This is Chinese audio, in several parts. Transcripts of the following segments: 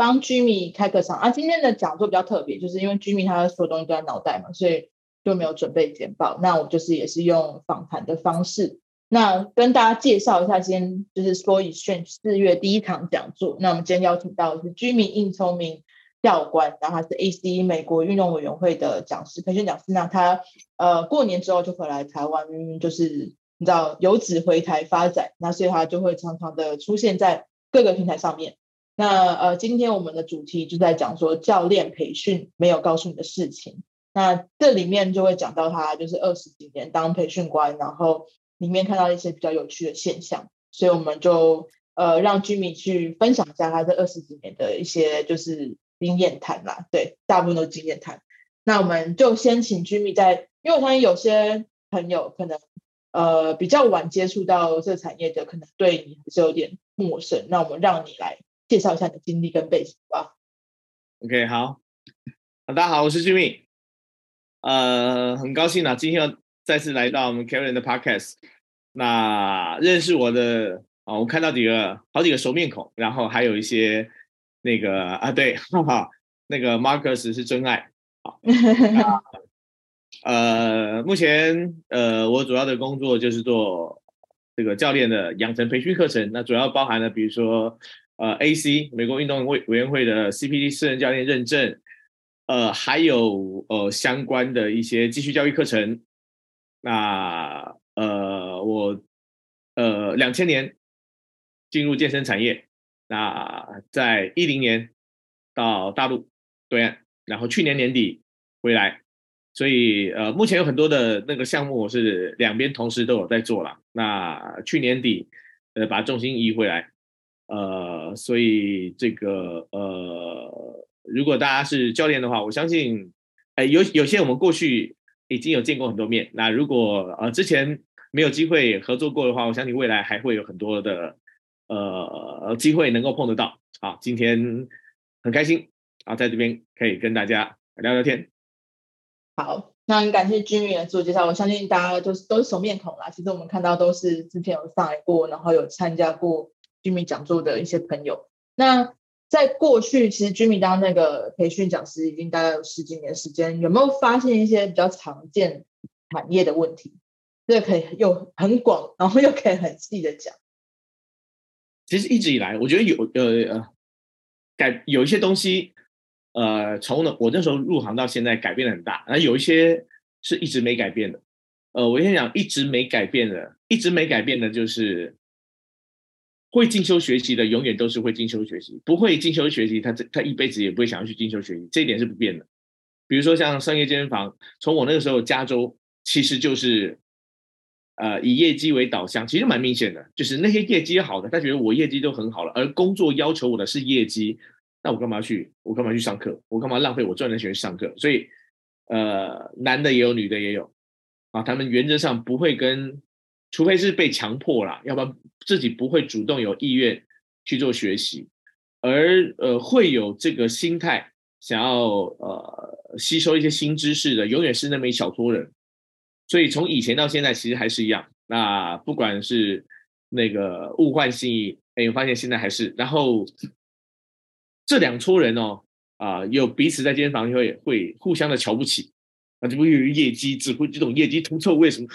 帮 Jimmy 开个场啊。今天的讲座比较特别，就是因为 Jimmy 他所有东西都在脑袋嘛，所以就没有准备简报。那我就是也是用访谈的方式，那跟大家介绍一下，今天就是 Sport Exchange 四月第一场讲座。那我们今天邀请到的是 Jimmy 应聪明教官，然后他是 ACE 美国运动委员会的讲师、培训讲师。那他呃过年之后就回来台湾，就是。你知道游子回台发展，那所以他就会常常的出现在各个平台上面。那呃，今天我们的主题就在讲说教练培训没有告诉你的事情。那这里面就会讲到他就是二十几年当培训官，然后里面看到一些比较有趣的现象。所以我们就呃让 Jimmy 去分享一下他这二十几年的一些就是经验谈啦。对，大部分都经验谈。那我们就先请 Jimmy 在，因为我相信有些朋友可能。呃，比较晚接触到这产业的，可能对你还是有点陌生。那我们让你来介绍一下你的经历跟背景吧。OK，好，大家好，我是 Jimmy。呃，很高兴啊，今天再次来到我们 Karen 的 Podcast。那认识我的啊，我看到几个好几个熟面孔，然后还有一些那个啊，对，哈哈，那个 Marcus 是真爱。好。呃，目前呃，我主要的工作就是做这个教练的养成培训课程，那主要包含了比如说呃，AC 美国运动委委员会的 CPT 私人教练认证，呃，还有呃相关的一些继续教育课程。那呃，我呃两千年进入健身产业，那在一零年到大陆对岸，然后去年年底回来。所以，呃，目前有很多的那个项目，我是两边同时都有在做了。那去年底，呃，把重心移回来，呃，所以这个，呃，如果大家是教练的话，我相信，哎，有有些我们过去已经有见过很多面。那如果呃之前没有机会合作过的话，我相信未来还会有很多的呃机会能够碰得到。好，今天很开心啊，在这边可以跟大家聊聊天。好，那很感谢 Jimmy 的自我介绍。我相信大家都是都是熟面孔啦。其实我们看到都是之前有上来过，然后有参加过居民讲座的一些朋友。那在过去，其实居民当那个培训讲师已经大概有十几年时间，有没有发现一些比较常见产业的问题？这可以又很广，然后又可以很细的讲。其实一直以来，我觉得有呃呃改有一些东西。呃，从，我那时候入行到现在改变很大，那有一些是一直没改变的。呃，我先讲一直没改变的，一直没改变的就是会进修学习的，永远都是会进修学习；不会进修学习，他这他一辈子也不会想要去进修学习，这一点是不变的。比如说像商业健身房，从我那个时候加州，其实就是呃以业绩为导向，其实蛮明显的，就是那些业绩好的，他觉得我业绩都很好了，而工作要求我的是业绩。那我干嘛去？我干嘛去上课？我干嘛浪费我赚的钱去上课？所以，呃，男的也有，女的也有，啊，他们原则上不会跟，除非是被强迫啦，要不然自己不会主动有意愿去做学习，而呃会有这个心态想要呃吸收一些新知识的，永远是那么一小撮人。所以从以前到现在，其实还是一样。那不管是那个物换星移，哎，我发现现在还是，然后。这两撮人哦，啊、呃，有彼此在健身房会会互相的瞧不起，啊，这不有业绩，只会这种业绩突臭为什么？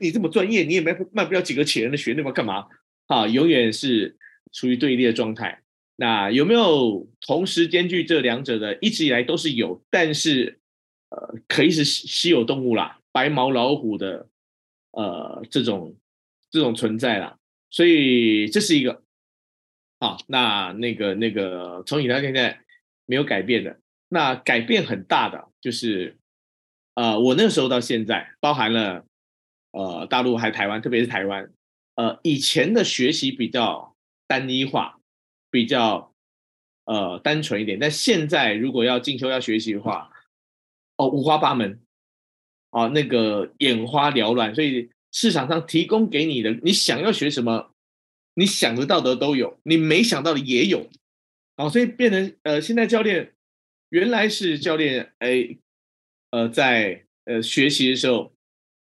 你这么专业，你也卖卖不了几个钱的学那么干嘛？啊，永远是处于对立的状态。那有没有同时兼具这两者的？一直以来都是有，但是呃，可以是稀有动物啦，白毛老虎的呃这种这种存在啦，所以这是一个。啊，那那个那个从以前到现在没有改变的，那改变很大的就是，呃，我那个时候到现在，包含了呃大陆还台湾，特别是台湾，呃，以前的学习比较单一化，比较呃单纯一点，但现在如果要进修要学习的话，哦五花八门，哦那个眼花缭乱，所以市场上提供给你的，你想要学什么？你想得到的都有，你没想到的也有，好，所以变成呃，现在教练原来是教练，哎，呃，在呃学习的时候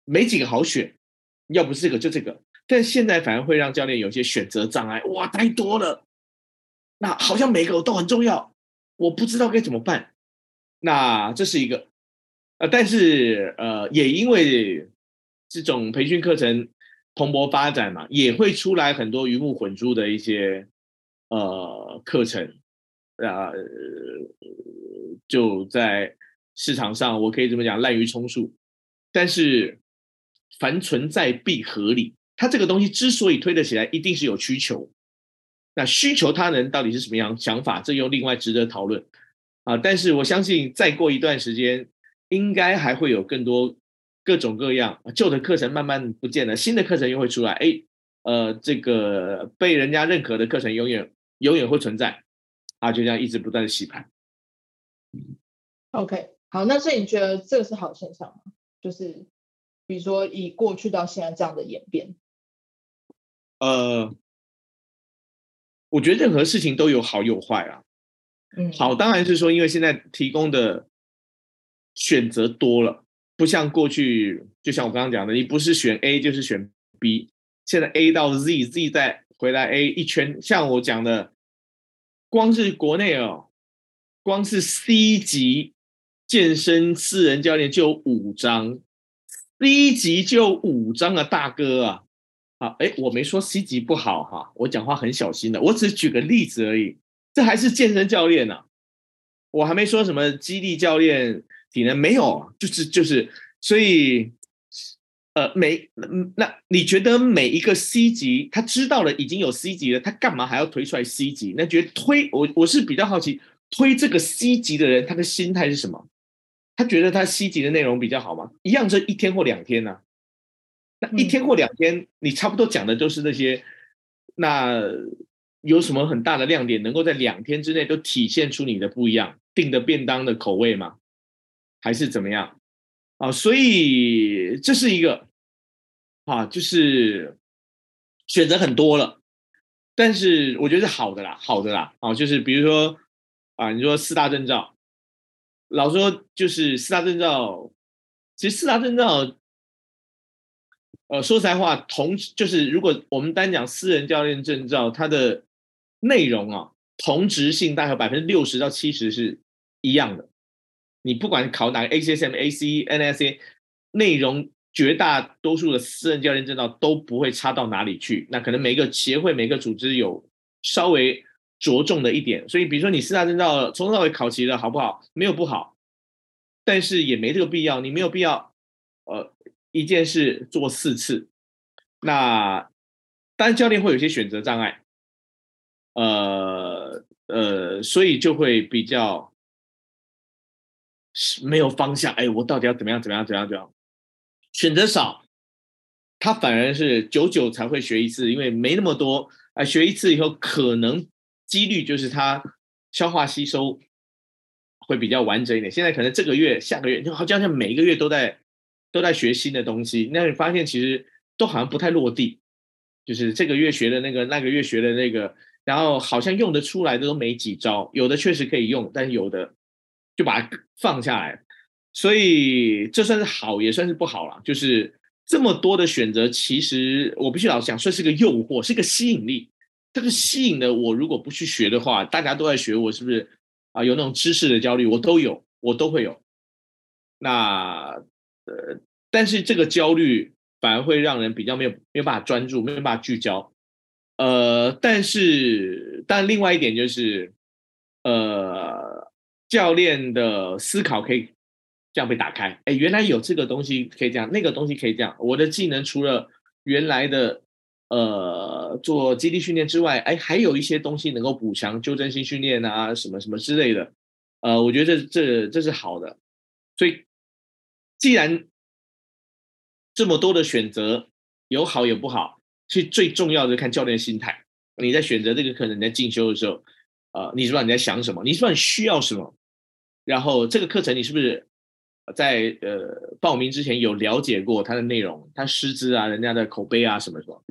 没几个好选，要不是这个就这个，但现在反而会让教练有些选择障碍，哇，太多了，那好像每个都很重要，我不知道该怎么办。那这是一个，呃，但是呃，也因为这种培训课程蓬勃发展嘛，也会出来很多鱼目混珠的一些呃课程。啊，呃，就在市场上，我可以这么讲，滥竽充数。但是凡存在必合理，它这个东西之所以推得起来，一定是有需求。那需求他人到底是什么样想法？这又另外值得讨论啊！但是我相信，再过一段时间，应该还会有更多各种各样旧的课程慢慢不见了，新的课程又会出来。哎，呃，这个被人家认可的课程永远永远会存在啊！就这样一直不断的洗牌。OK，好，那所以你觉得这个是好现象吗？就是比如说以过去到现在这样的演变，呃。我觉得任何事情都有好有坏啊。嗯，好当然是说，因为现在提供的选择多了，不像过去，就像我刚刚讲的，你不是选 A 就是选 B。现在 A 到 Z，Z 再回来 A 一圈，像我讲的，光是国内哦，光是 C 级健身私人教练就有五张，C 级就有五张啊，大哥啊！啊，哎，我没说 C 级不好哈，我讲话很小心的，我只举个例子而已。这还是健身教练呢，我还没说什么激励教练、体能没有，就是就是，所以，呃，每那你觉得每一个 C 级，他知道了已经有 C 级了，他干嘛还要推出来 C 级？那觉得推我我是比较好奇，推这个 C 级的人，他的心态是什么？他觉得他 C 级的内容比较好吗？一样，这一天或两天呢？那一天或两天，你差不多讲的都是那些，那有什么很大的亮点，能够在两天之内都体现出你的不一样？订的便当的口味吗？还是怎么样？啊，所以这是一个，啊，就是选择很多了，但是我觉得是好的啦，好的啦，啊，就是比如说啊，你说四大证照，老说就是四大证照，其实四大证照。呃，说实在话，同就是如果我们单讲私人教练证照，它的内容啊，同质性大概百分之六十到七十是一样的。你不管考哪个 ACSM、AC、NSA，内容绝大多数的私人教练证照都不会差到哪里去。那可能每个协会、每个组织有稍微着重的一点。所以，比如说你四大证照从头到尾考齐了，好不好？没有不好，但是也没这个必要。你没有必要，呃。一件事做四次，那当然教练会有些选择障碍，呃呃，所以就会比较没有方向。哎，我到底要怎么样？怎么样？怎么样？怎么样？选择少，他反而是久久才会学一次，因为没那么多。哎，学一次以后，可能几率就是它消化吸收会比较完整一点。现在可能这个月、下个月，就好像像每一个月都在。都在学新的东西，那你发现其实都好像不太落地，就是这个月学的那个，那个月学的那个，然后好像用得出来的都没几招，有的确实可以用，但是有的就把它放下来，所以这算是好，也算是不好了。就是这么多的选择，其实我必须老实讲，算是个诱惑，是个吸引力。这个吸引的我，如果不去学的话，大家都在学，我是不是啊？有那种知识的焦虑，我都有，我都会有。那。呃，但是这个焦虑反而会让人比较没有没有办法专注，没有办法聚焦。呃，但是但另外一点就是，呃，教练的思考可以这样被打开。哎，原来有这个东西可以这样，那个东西可以这样。我的技能除了原来的呃做基地训练之外，哎，还有一些东西能够补强，纠正性训练啊，什么什么之类的。呃，我觉得这这这是好的，所以。既然这么多的选择有好有不好，其实最重要的看教练心态。你在选择这个课程，你在进修的时候，呃，你知道你在想什么？你知道你需要什么？然后这个课程你是不是在呃报名之前有了解过它的内容、它师资啊、人家的口碑啊什么什么？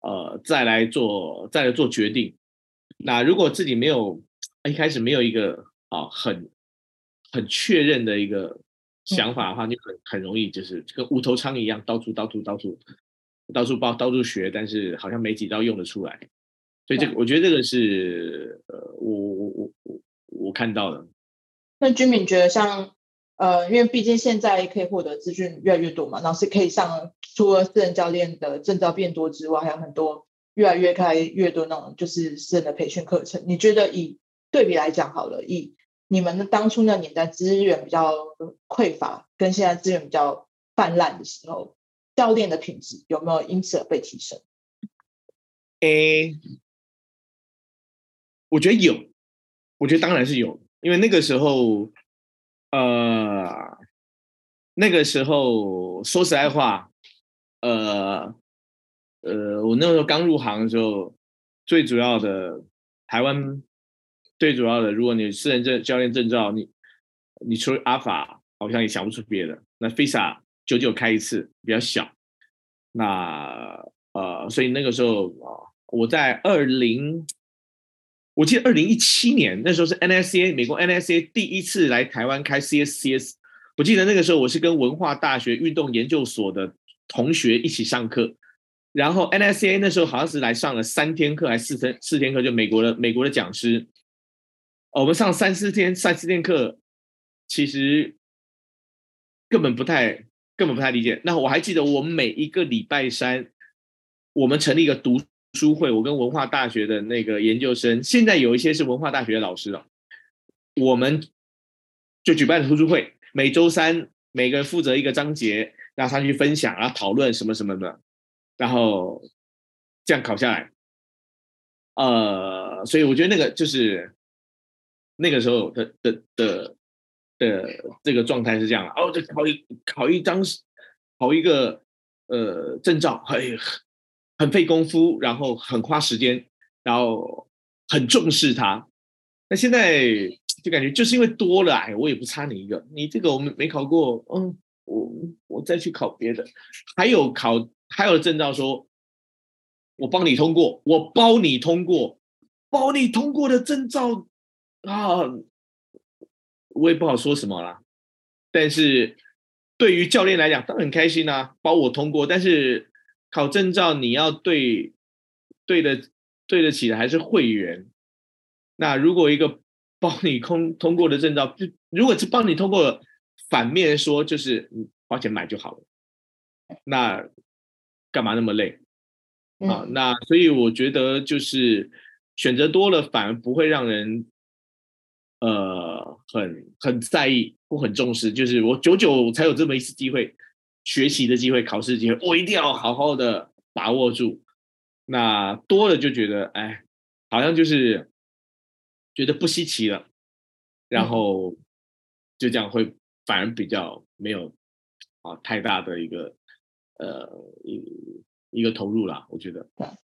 呃，再来做再来做决定。那如果自己没有一开始没有一个啊很很确认的一个。想法的话，就很很容易，就是跟无头苍蝇一样，到处到处到处到处报到处学，但是好像没几招用得出来。所以这个我觉得这个是呃，我我我我我看到的。那居民觉得像呃，因为毕竟现在可以获得资讯越来越多嘛，然后是可以上除了私人教练的证照变多之外，还有很多越来越开越多那种就是私人的培训课程。你觉得以对比来讲好了，以你们的当初那年代资源比较匮乏，跟现在资源比较泛滥的时候，教练的品质有没有因此而被提升？诶，我觉得有，我觉得当然是有，因为那个时候，呃，那个时候说实在话，呃，呃，我那时候刚入行的时候，最主要的台湾。最主要的，如果你私人证教练证照，你你除了阿法，好像也想不出别的。那 FISA 久久开一次，比较小。那呃，所以那个时候啊，我在二零，我记得二零一七年那时候是 NSA 美国 NSA 第一次来台湾开 CSCS。我记得那个时候我是跟文化大学运动研究所的同学一起上课，然后 NSA 那时候好像是来上了三天课还是四天四天课，就美国的美国的讲师。我们上三四天三四天课，其实根本不太根本不太理解。那我还记得，我们每一个礼拜三，我们成立一个读书会。我跟文化大学的那个研究生，现在有一些是文化大学的老师了。我们就举办读书会，每周三每个人负责一个章节，让他去分享，啊讨论什么什么的，然后这样考下来。呃，所以我觉得那个就是。那个时候的的的的这个状态是这样哦，就考一考一张，考一个呃证照，很很费功夫，然后很花时间，然后很重视它。那现在就感觉就是因为多了，哎，我也不差你一个，你这个我们没考过，嗯，我我再去考别的，还有考还有证照说，我帮你通过，我包你通过，包你通过的证照。啊，我也不好说什么啦。但是对于教练来讲，当然很开心啊，包我通过。但是考证照你要对对的对得起的还是会员。那如果一个帮你通通过的证照，就如果是帮你通过了，反面说就是花钱买就好了。那干嘛那么累啊？那所以我觉得就是选择多了，反而不会让人。呃，很很在意，或很重视，就是我久久才有这么一次机会，学习的机会，考试的机会，我一定要好好的把握住。那多了就觉得，哎，好像就是觉得不稀奇了，然后就这样会反而比较没有啊太大的一个呃一一个投入啦，我觉得。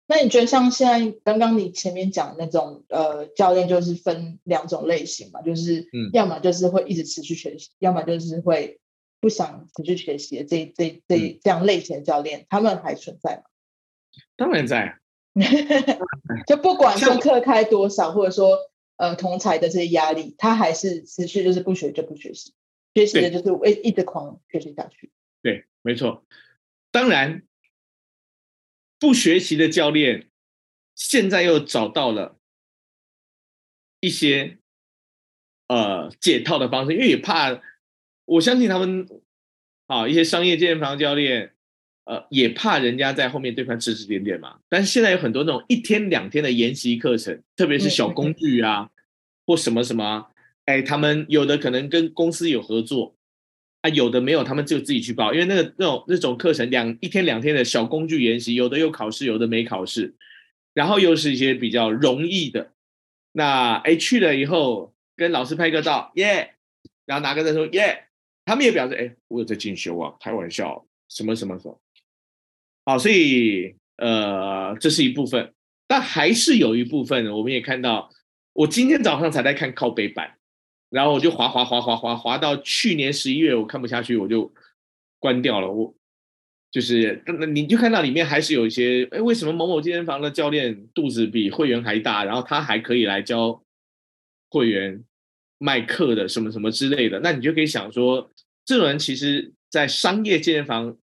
那你觉得像现在刚刚你前面讲的那种呃教练，就是分两种类型嘛，就是嗯，要么就是会一直持续学习，要么就是会不想持续学习的这这这这样类型的教练，他们还存在吗？当然在，就不管说课开多少，或者说呃同才的这些压力，他还是持续就是不学就不学习，学习的就是会一直狂学习下去。对，没错，当然。不学习的教练，现在又找到了一些呃解套的方式，因为也怕，我相信他们啊，一些商业健身房教练，呃，也怕人家在后面对他指指点点嘛。但是现在有很多那种一天两天的研习课程，特别是小工具啊，或什么什么，哎，他们有的可能跟公司有合作。啊，有的没有，他们就自己去报，因为那个那种那种课程两一天两天的小工具研习，有的有考试，有的没考试，然后又是一些比较容易的。那哎去了以后，跟老师拍个照，耶，然后拿个证说耶，他们也表示哎，我有在进修啊，开玩笑，什么什么什么。好，所以呃，这是一部分，但还是有一部分，我们也看到，我今天早上才在看靠北版。然后我就滑滑滑滑滑滑到去年十一月，我看不下去，我就关掉了。我就是那你就看到里面还是有一些，哎，为什么某某健身房的教练肚子比会员还大，然后他还可以来教会员卖课的什么什么之类的？那你就可以想说，这种人其实，在商业健身房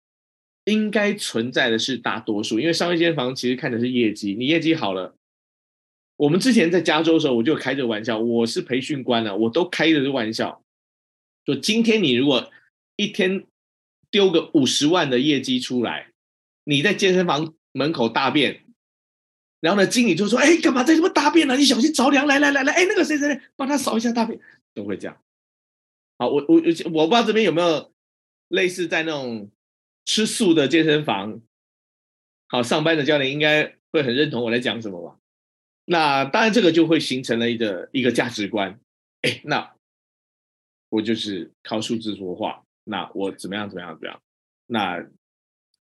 应该存在的是大多数，因为商业健身房其实看的是业绩，你业绩好了，我们之前在加州的时候，我就开这个玩笑，我是培训官了，我都开着这个玩笑，就今天你如果一天丢个五十万的业绩出来，你在健身房门口大便，然后呢，经理就说：“哎，干嘛在这么大便呢？你小心着凉！来来来来，哎，那个谁谁谁，帮他扫一下大便。”都会这样。好，我我我不知道这边有没有类似在那种吃素的健身房，好，上班的教练应该会很认同我在讲什么吧？那当然，这个就会形成了一个一个价值观。哎，那我就是靠数字说话。那我怎么样？怎么样？怎么样？那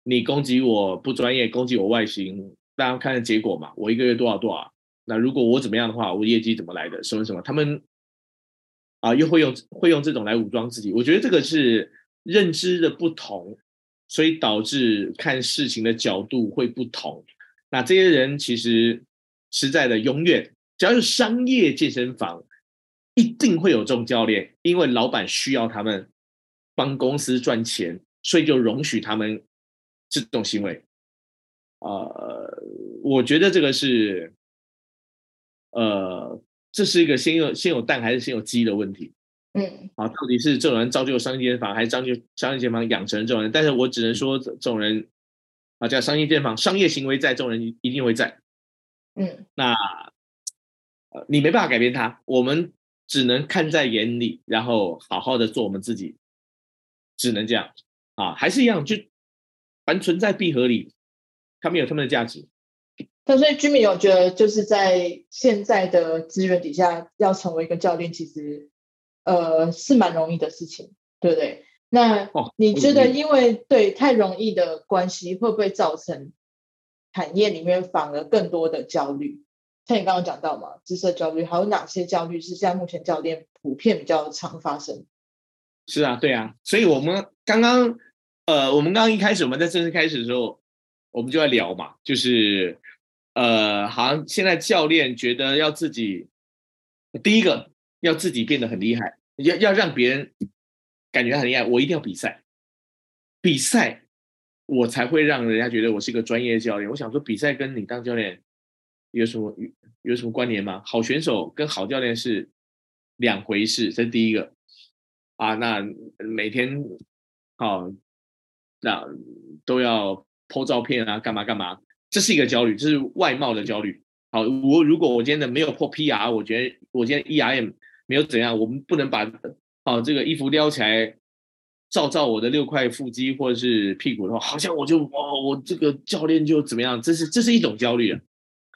你攻击我不专业，攻击我外形，大家看结果嘛。我一个月多少多少？那如果我怎么样的话，我业绩怎么来的？什么什么？他们啊，又会用会用这种来武装自己。我觉得这个是认知的不同，所以导致看事情的角度会不同。那这些人其实。实在的，永远只要是商业健身房，一定会有这种教练，因为老板需要他们帮公司赚钱，所以就容许他们这种行为。呃，我觉得这个是，呃，这是一个先有先有蛋还是先有鸡的问题。嗯，啊，到底是这种人造就商业健身房，还是造就商业健身房养成这种人？但是我只能说，这种人啊，叫商业健身房，商业行为在，这种人一定会在。嗯，那呃，你没办法改变他，我们只能看在眼里，然后好好的做我们自己，只能这样啊，还是一样，就凡存在必合理，他们有他们的价值。但所以居民有觉得，就是在现在的资源底下，要成为一个教练，其实呃是蛮容易的事情，对不对？那你觉得，因为对太容易的关系，会不会造成？产业里面反而更多的焦虑，像你刚刚讲到嘛，知识焦虑，还有哪些焦虑是现在目前教练普遍比较常发生？是啊，对啊，所以我们刚刚呃，我们刚刚一开始我们在正式开始的时候，我们就在聊嘛，就是呃，好像现在教练觉得要自己第一个要自己变得很厉害，要要让别人感觉很厉害，我一定要比赛，比赛。我才会让人家觉得我是一个专业教练。我想说，比赛跟你当教练有什么有什么关联吗？好选手跟好教练是两回事，这是第一个啊。那每天好，那都要 po 照片啊，干嘛干嘛，这是一个焦虑，这是外貌的焦虑。好，我如果我今天的没有破 PR，我觉得我今天 ERM 没有怎样，我们不能把好这个衣服撩起来。照照我的六块腹肌或者是屁股的话，好像我就哦，我这个教练就怎么样？这是这是一种焦虑啊。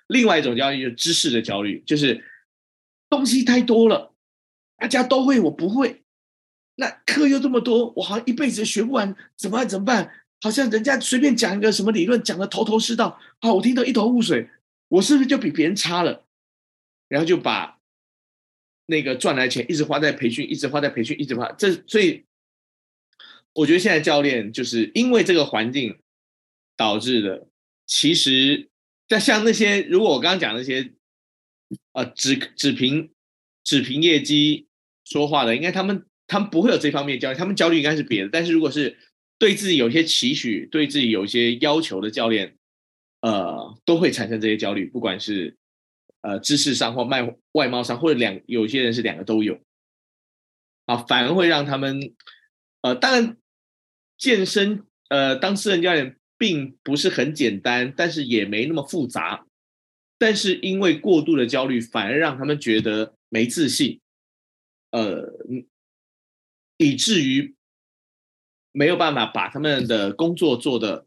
另外一种焦虑就是知识的焦虑，就是东西太多了，大家都会，我不会。那课又这么多，我好像一辈子学不完，怎么办？怎么办？好像人家随便讲一个什么理论，讲的头头是道，好，我听得一头雾水，我是不是就比别人差了？然后就把那个赚来钱一直花在培训，一直花在培训，一直花这所以。我觉得现在教练就是因为这个环境导致的。其实，在像那些如果我刚刚讲那些，呃，只只凭只凭业绩说话的，应该他们他们不会有这方面焦虑，他们焦虑应该是别的。但是如果是对自己有些期许、对自己有些要求的教练，呃，都会产生这些焦虑，不管是呃知识上或外外貌上，或者两有些人是两个都有，啊，反而会让他们。呃，当然，健身呃，当私人教练并不是很简单，但是也没那么复杂。但是因为过度的焦虑，反而让他们觉得没自信，呃，以至于没有办法把他们的工作做得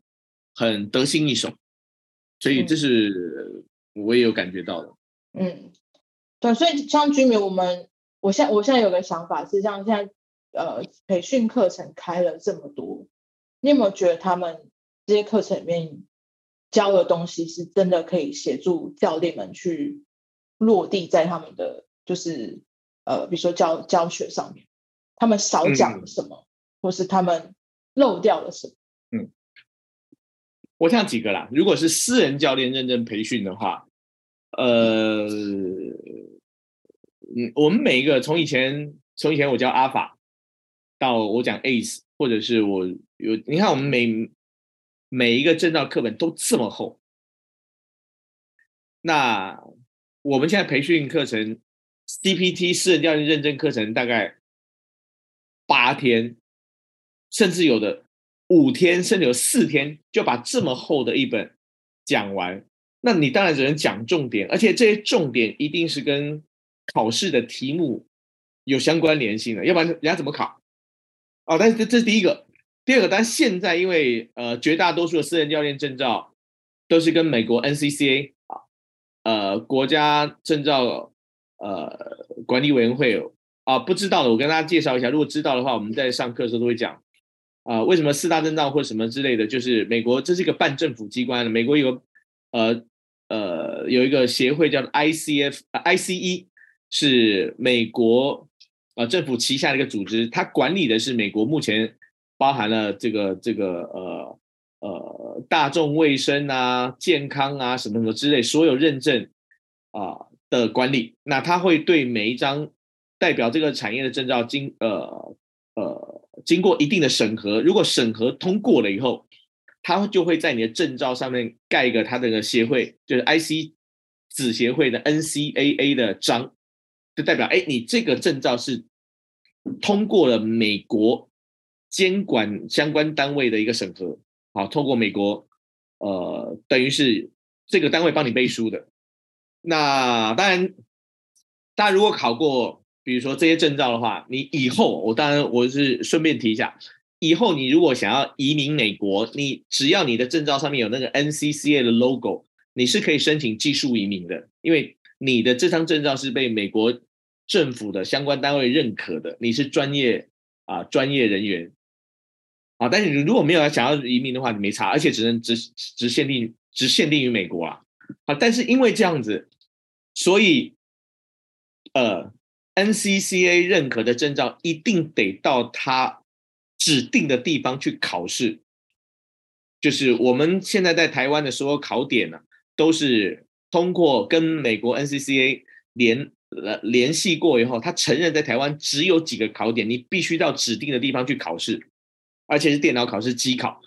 很得心应手。所以这是我也有感觉到的。嗯，对，所以像居民，我们我现在我现在有个想法是，像现在。呃，培训课程开了这么多，你有没有觉得他们这些课程里面教的东西是真的可以协助教练们去落地在他们的就是呃，比如说教教学上面，他们少讲了什么，嗯、或是他们漏掉了什么？嗯，我想几个啦。如果是私人教练认证培训的话，呃，嗯，我们每一个从以前从以前我教阿法。到我讲 ACE，或者是我有你看，我们每每一个证照课本都这么厚，那我们现在培训课程，CPT 私人教练认证课程大概八天，甚至有的五天，甚至有四天就把这么厚的一本讲完。那你当然只能讲重点，而且这些重点一定是跟考试的题目有相关联性的，要不然人家怎么考？哦，但是这这是第一个，第二个，但是现在因为呃绝大多数的私人教练证照都是跟美国 NCCA 啊，呃国家证照呃管理委员会啊，不知道的我跟大家介绍一下，如果知道的话，我们在上课的时候都会讲啊、为什么四大证照或什么之类的，就是美国这是一个半政府机关，美国有呃。呃，有一个协会叫 ICF、呃、ICE，是美国呃政府旗下的一个组织，它管理的是美国目前包含了这个这个呃呃大众卫生啊、健康啊什么什么之类所有认证啊、的管理。那它会对每一张代表这个产业的证照经呃呃经过一定的审核，如果审核通过了以后。他就会在你的证照上面盖一个他的个协会，就是 IC 子协会的 NCAA 的章，就代表哎，你这个证照是通过了美国监管相关单位的一个审核，好，通过美国，呃，等于是这个单位帮你背书的。那当然，大家如果考过，比如说这些证照的话，你以后我当然我是顺便提一下。以后你如果想要移民美国，你只要你的证照上面有那个 NCCA 的 logo，你是可以申请技术移民的，因为你的这张证照是被美国政府的相关单位认可的，你是专业啊专业人员啊。但是你如果没有想要移民的话，你没差，而且只能只只限定只限定于美国啊。啊，但是因为这样子，所以呃 NCCA 认可的证照一定得到他。指定的地方去考试，就是我们现在在台湾的所有考点呢，都是通过跟美国 NCCA 联呃联系过以后，他承认在台湾只有几个考点，你必须到指定的地方去考试，而且是电脑考试机考。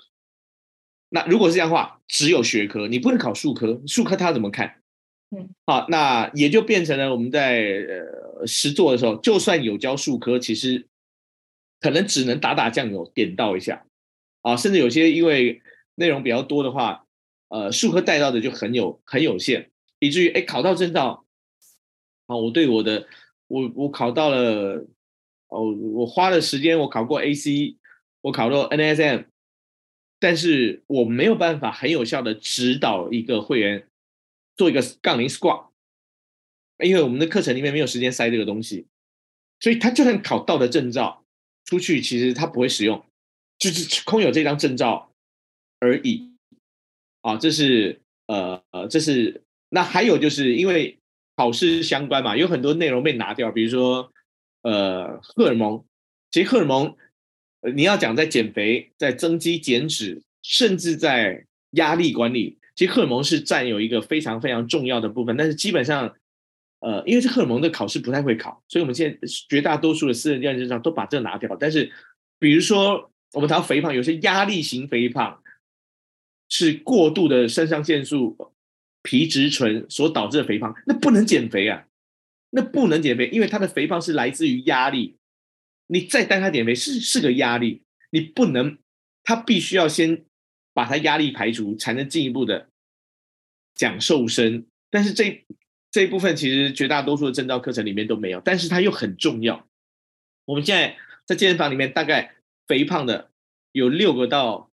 那如果是这样的话，只有学科，你不能考数科，数科他怎么看？嗯，好，那也就变成了我们在呃呃实做的时候，就算有教数科，其实。可能只能打打酱油，点到一下，啊，甚至有些因为内容比较多的话，呃，数科带到的就很有很有限，以至于哎，考到证照，啊，我对我的我我考到了，哦，我花了时间，我考过 AC，我考到 NSM，但是我没有办法很有效的指导一个会员做一个杠铃 squat，因为我们的课程里面没有时间塞这个东西，所以他就算考到的证照。出去其实他不会使用，就是空有这张证照而已，啊，这是呃呃，这是那还有就是因为考试相关嘛，有很多内容被拿掉，比如说呃荷尔蒙，其实荷尔蒙，你要讲在减肥、在增肌减脂，甚至在压力管理，其实荷尔蒙是占有一个非常非常重要的部分，但是基本上。呃，因为这荷尔蒙的考试不太会考，所以我们现在绝大多数的私人教练证上都把这个拿掉。但是，比如说我们谈肥胖，有些压力型肥胖是过度的肾上腺素、皮质醇所导致的肥胖，那不能减肥啊，那不能减肥，因为它的肥胖是来自于压力。你再带他减肥是是个压力，你不能，他必须要先把他压力排除，才能进一步的讲瘦身。但是这。这一部分其实绝大多数的证照课程里面都没有，但是它又很重要。我们现在在健身房里面，大概肥胖的有六个到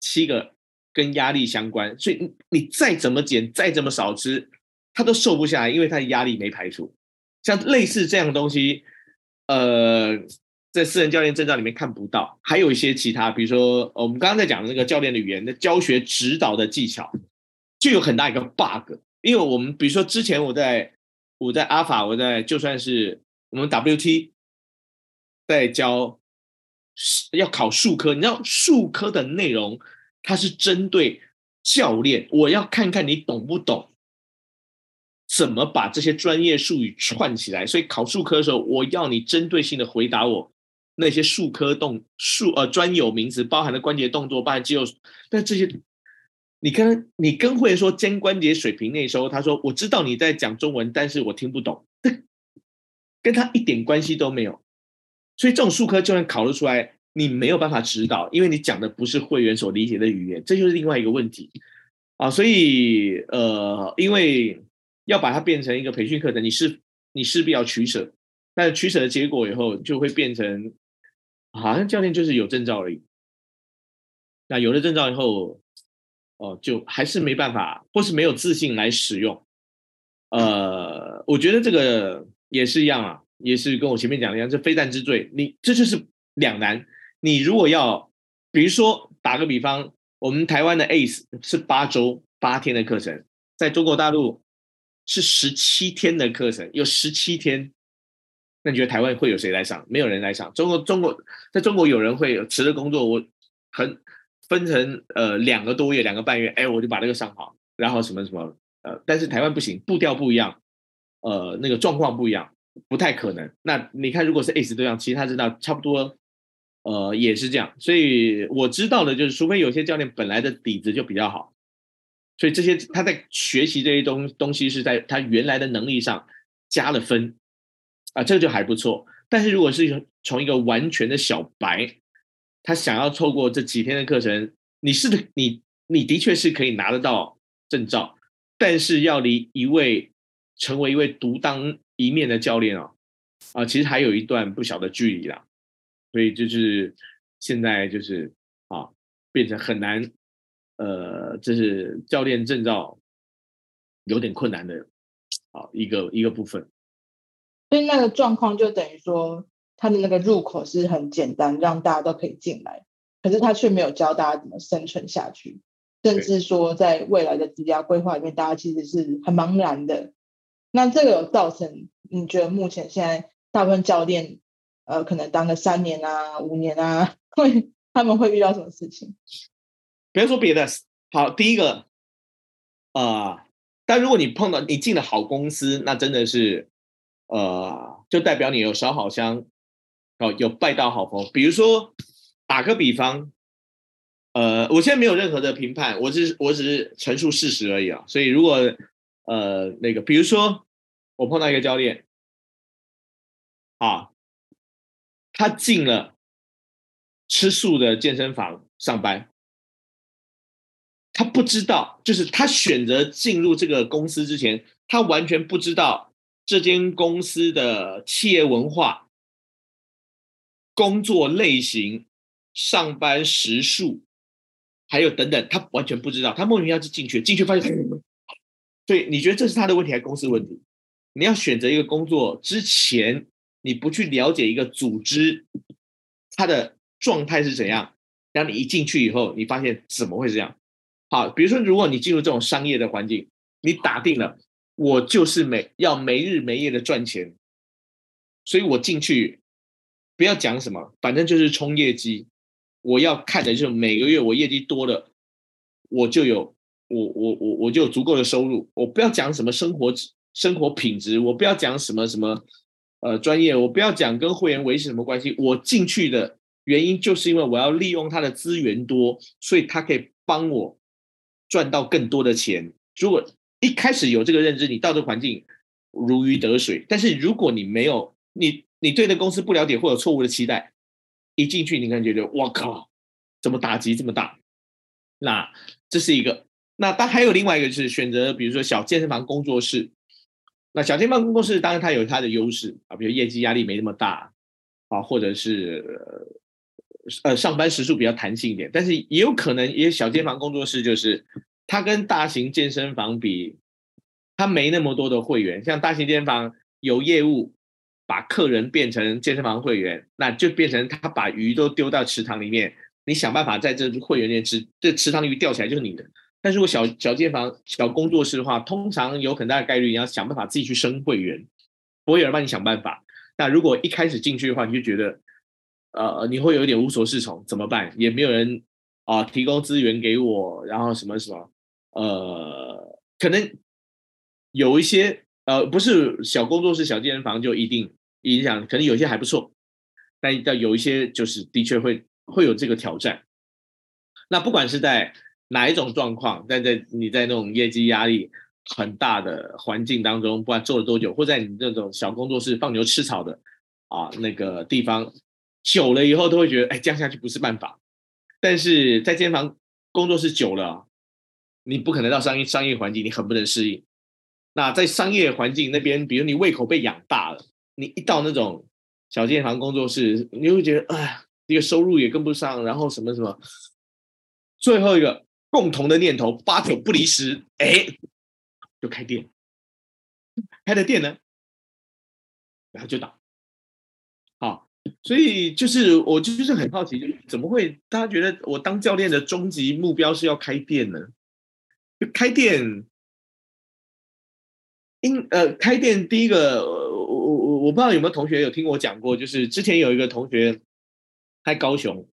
七个跟压力相关，所以你再怎么减，再怎么少吃，它都瘦不下来，因为它的压力没排除。像类似这样的东西，呃，在私人教练证照里面看不到，还有一些其他，比如说我们刚刚在讲的那个教练的语言的教学指导的技巧，就有很大一个 bug。因为我们比如说之前我在我在阿法，我在就算是我们 WT 在教要考数科，你知道数科的内容它是针对教练，我要看看你懂不懂，怎么把这些专业术语串起来。所以考数科的时候，我要你针对性的回答我那些数科动数呃专有名词，包含了关节动作，包含肌肉，但这些。你跟你跟会员说肩关节水平内收，他说我知道你在讲中文，但是我听不懂，跟他一点关系都没有。所以这种术科就算考得出来，你没有办法指导，因为你讲的不是会员所理解的语言，这就是另外一个问题啊。所以呃，因为要把它变成一个培训课程，你是你势必要取舍，但取舍的结果以后就会变成，好像教练就是有证照而已。那有了证照以后，哦，就还是没办法，或是没有自信来使用。呃，我觉得这个也是一样啊。也是跟我前面讲的一样，这非战之罪。你这就是两难。你如果要，比如说打个比方，我们台湾的 ACE 是八周八天的课程，在中国大陆是十七天的课程，有十七天。那你觉得台湾会有谁来上？没有人来上。中国中国在中国有人会辞了工作，我很分成呃两个多月、两个半月，哎，我就把这个上好，然后什么什么呃，但是台湾不行，步调不一样，呃，那个状况不一样。不太可能。那你看，如果是 ACE 对象，其实他知道差不多，呃，也是这样。所以我知道的就是，除非有些教练本来的底子就比较好，所以这些他在学习这些东东西是在他原来的能力上加了分，啊，这个就还不错。但是如果是从一个完全的小白，他想要透过这几天的课程，你是的，你你的确是可以拿得到证照，但是要离一位成为一位独当一面的教练啊，啊，其实还有一段不小的距离啦，所以就是现在就是啊，变成很难，呃，这是教练证照有点困难的啊一个一个部分。所以那个状况就等于说，他的那个入口是很简单，让大家都可以进来，可是他却没有教大家怎么生存下去，甚至说在未来的职业规划里面，大家其实是很茫然的。那这个有造成？你觉得目前现在大部分教练，呃，可能当个三年啊、五年啊，会他们会遇到什么事情？别说别的，好，第一个，啊、呃，但如果你碰到你进了好公司，那真的是，呃，就代表你有烧好香，哦，有拜到好朋友。比如说，打个比方，呃，我现在没有任何的评判，我只是我只是陈述事实而已啊。所以如果呃那个，比如说。我碰到一个教练，啊，他进了吃素的健身房上班，他不知道，就是他选择进入这个公司之前，他完全不知道这间公司的企业文化、工作类型、上班时数，还有等等，他完全不知道，他莫名其妙就进去，进去发现，所以你觉得这是他的问题还是公司问题？你要选择一个工作之前，你不去了解一个组织，它的状态是怎样，然后你一进去以后，你发现怎么会这样？好，比如说，如果你进入这种商业的环境，你打定了，我就是没要没日没夜的赚钱，所以我进去不要讲什么，反正就是冲业绩，我要看的就是每个月我业绩多了，我就有我我我我就有足够的收入，我不要讲什么生活生活品质，我不要讲什么什么，呃，专业，我不要讲跟会员维持什么关系。我进去的原因就是因为我要利用他的资源多，所以他可以帮我赚到更多的钱。如果一开始有这个认知，你到这环境如鱼得水。但是如果你没有，你你对这公司不了解或有错误的期待，一进去你可能觉得哇靠，怎么打击这么大？那这是一个。那但还有另外一个就是选择，比如说小健身房工作室。那小健身房工作室当然它有它的优势啊，比如业绩压力没那么大啊，或者是呃上班时数比较弹性一点，但是也有可能，也小健身房工作室就是它跟大型健身房比，它没那么多的会员。像大型健身房有业务把客人变成健身房会员，那就变成他把鱼都丢到池塘里面，你想办法在这会员里面吃，这池塘鱼钓起来就是你的。但是，如果小小健房、小工作室的话，通常有很大的概率你要想办法自己去升会员，不会有人帮你想办法。那如果一开始进去的话，你就觉得，呃，你会有一点无所适从，怎么办？也没有人啊、提供资源给我，然后什么什么，呃，可能有一些呃，不是小工作室、小健身房就一定影响，可能有些还不错，但要有一些就是的确会会有这个挑战。那不管是在哪一种状况，在在你在那种业绩压力很大的环境当中，不管做了多久，或在你这种小工作室放牛吃草的啊那个地方，久了以后都会觉得，哎，这样下去不是办法。但是在健身房工作室久了，你不可能到商业商业环境，你很不能适应。那在商业环境那边，比如你胃口被养大了，你一到那种小健身房工作室，你会觉得，哎，这个收入也跟不上，然后什么什么。最后一个共同的念头，八九不离十，哎，就开店。开的店呢，然后就倒。好，所以就是我就是很好奇，就怎么会大家觉得我当教练的终极目标是要开店呢？就开店，因呃开店第一个，我不知道有没有同学有听我讲过，就是之前有一个同学在高雄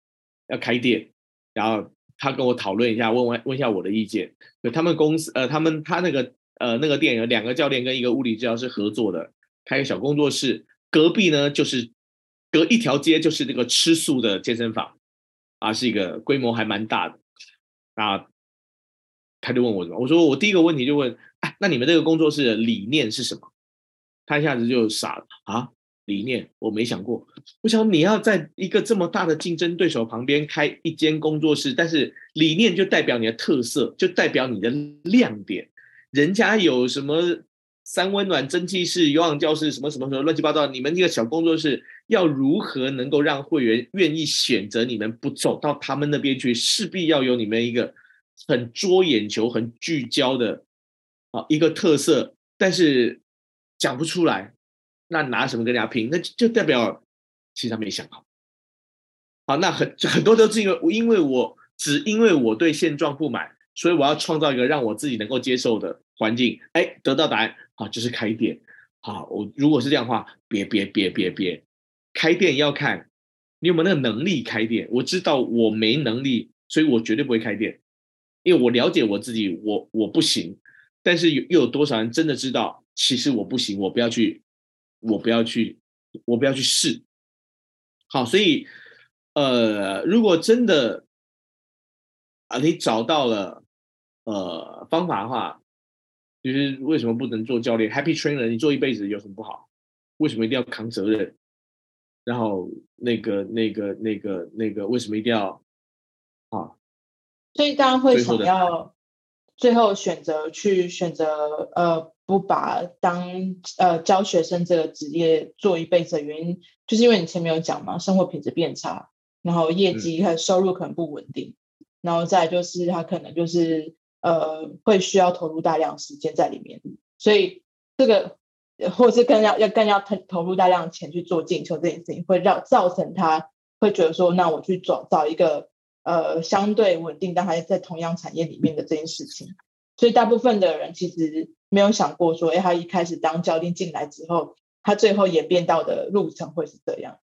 要开店，然后。他跟我讨论一下，问问问一下我的意见。就他们公司，呃，他们他那个呃那个店有两个教练跟一个物理治疗师合作的，开个小工作室。隔壁呢就是隔一条街就是那个吃素的健身房，啊，是一个规模还蛮大的。啊，他就问我什么？我说我第一个问题就问，哎，那你们这个工作室的理念是什么？他一下子就傻了啊。理念我没想过，我想你要在一个这么大的竞争对手旁边开一间工作室，但是理念就代表你的特色，就代表你的亮点。人家有什么三温暖、蒸汽室、有氧教室，什么什么什么乱七八糟，你们这个小工作室要如何能够让会员愿意选择你们，不走到他们那边去？势必要有你们一个很捉眼球、很聚焦的啊一个特色，但是讲不出来。那拿什么跟人家拼？那就代表其实他没想好。好，那很很多都是因为，因为我只因为我对现状不满，所以我要创造一个让我自己能够接受的环境。哎，得到答案，好，就是开店。好，我如果是这样的话，别别别别别，开店要看你有没有那个能力开店。我知道我没能力，所以我绝对不会开店，因为我了解我自己，我我不行。但是又有多少人真的知道，其实我不行，我不要去。我不要去，我不要去试。好，所以，呃，如果真的啊，你找到了呃方法的话，其实为什么不能做教练？Happy Trainer，你做一辈子有什么不好？为什么一定要扛责任？然后那个、那个、那个、那个，为什么一定要啊？所以大家会想要最后选择去选择呃。不把当呃教学生这个职业做一辈子的原因，就是因为你前面有讲嘛，生活品质变差，然后业绩和收入可能不稳定，嗯、然后再就是他可能就是呃会需要投入大量时间在里面，所以这个或是更要要更要投投入大量钱去做进修这件事情，会让造成他会觉得说，那我去找找一个呃相对稳定但还在同样产业里面的这件事情，所以大部分的人其实。没有想过说，哎，他一开始当教练进来之后，他最后演变到的路程会是这样，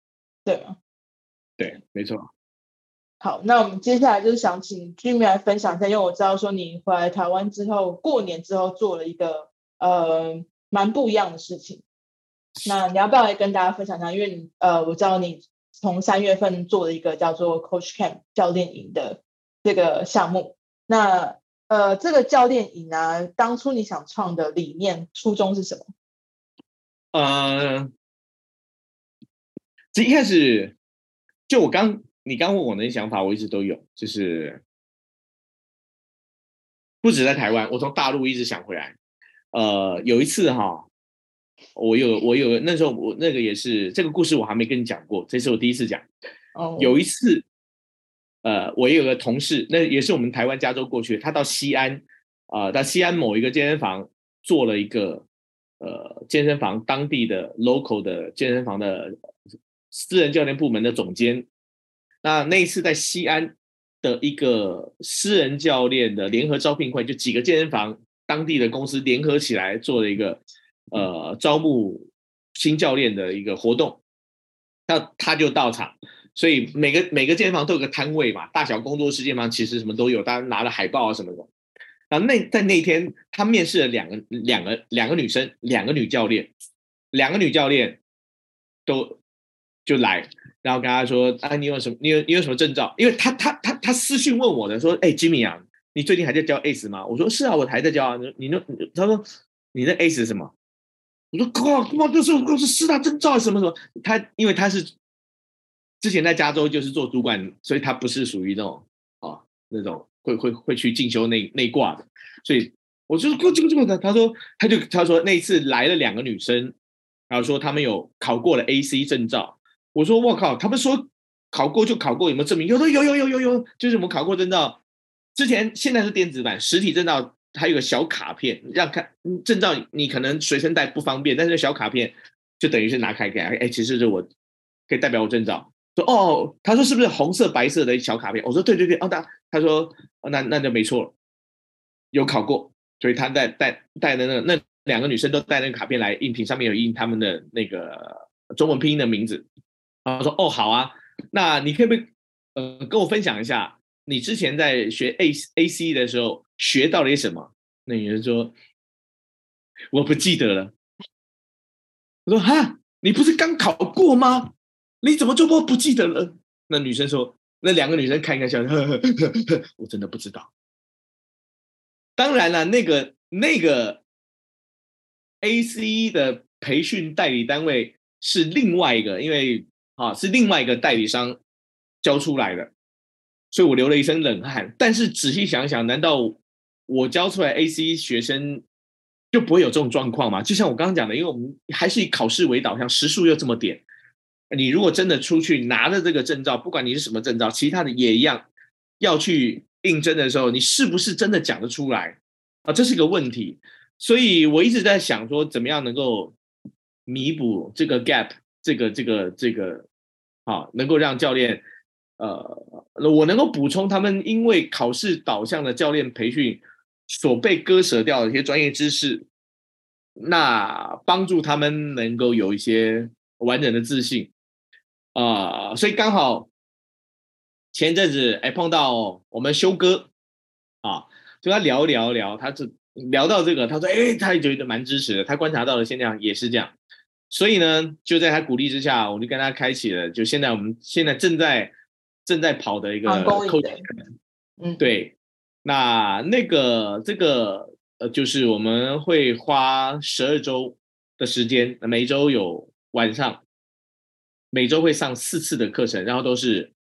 对吗？对，没错。好，那我们接下来就是想请 Jimmy 来分享一下，因为我知道说你回来台湾之后，过年之后做了一个呃蛮不一样的事情。那你要不要来跟大家分享一下？因为你呃，我知道你从三月份做了一个叫做 Coach Camp 教练营的这个项目，那。呃，这个教练营啊，当初你想创的理念初衷是什么？呃，这一开始就我刚你刚问我的想法，我一直都有，就是不止在台湾，我从大陆一直想回来。呃，有一次哈，我有我有那时候我那个也是这个故事，我还没跟你讲过，这是我第一次讲。哦，有一次。呃，我也有个同事，那也是我们台湾加州过去，他到西安，啊、呃，到西安某一个健身房做了一个呃健身房当地的 local 的健身房的私人教练部门的总监。那那一次在西安的一个私人教练的联合招聘会，就几个健身房当地的公司联合起来做了一个呃招募新教练的一个活动，那他就到场。所以每个每个健身房都有个摊位嘛，大小工作室健身房其实什么都有，大家拿了海报啊什么的。然后那在那一天，他面试了两个两个两个女生，两个女教练，两个女教练都就来，然后跟他说：“啊，你有什么？你有你有什么证照？”因为他他他他私讯问我的说：“哎，Jimmy 啊，你最近还在教 ACE 吗？我说是啊，我还在教啊。你那，他说你那 ACE 是什么？我说靠，哇，这是这是四大证照什么什么？他因为他是之前在加州就是做主管，所以他不是属于那种啊那种会会会去进修那那挂的，所以我就过这个这个的。他说他就他说那一次来了两个女生，然后说他们有考过了 AC 证照。我说我靠，他们说考过就考过，有没有证明？有的有有有有有，就是我们考过证照。之前现在是电子版，实体证照还有个小卡片，让看证照你可能随身带不方便，但是小卡片就等于是拿开给，哎，其实是我可以代表我证照。说哦，他说是不是红色白色的小卡片？我说对对对，哦，他他说那那就没错，有考过，所以他带带带的那那两个女生都带那个卡片来应聘，上面有印他们的那个中文拼音的名字。然后说哦好啊，那你可不可以呃跟我分享一下？你之前在学 A A C 的时候学到了些什么？那女人说：“我不记得了。”我说：“哈，你不是刚考过吗？你怎么就不不记得了？”那女生说：“那两个女生看一看笑，呵呵呵呵，我真的不知道。”当然了，那个那个 A C 的培训代理单位是另外一个，因为啊是另外一个代理商教出来的。所以我流了一身冷汗，但是仔细想想，难道我教出来 AC 学生就不会有这种状况吗？就像我刚刚讲的，因为我们还是以考试为导向，时数又这么点，你如果真的出去拿了这个证照，不管你是什么证照，其他的也一样，要去应征的时候，你是不是真的讲得出来啊？这是个问题。所以我一直在想说，怎么样能够弥补这个 gap，这个这个这个，啊，能够让教练。呃，我能够补充他们因为考试导向的教练培训所被割舍掉的一些专业知识，那帮助他们能够有一些完整的自信啊、呃。所以刚好前阵子哎碰到我们修哥啊，就跟他聊聊聊，他就聊到这个，他说哎，他也觉得蛮支持的，他观察到的现象也是这样，所以呢，就在他鼓励之下，我就跟他开启了，就现在我们现在正在。正在跑的一个 coaching，嗯，对，那那个这个呃，就是我们会花十二周的时间，每周有晚上，每周会上四次的课程，然后都是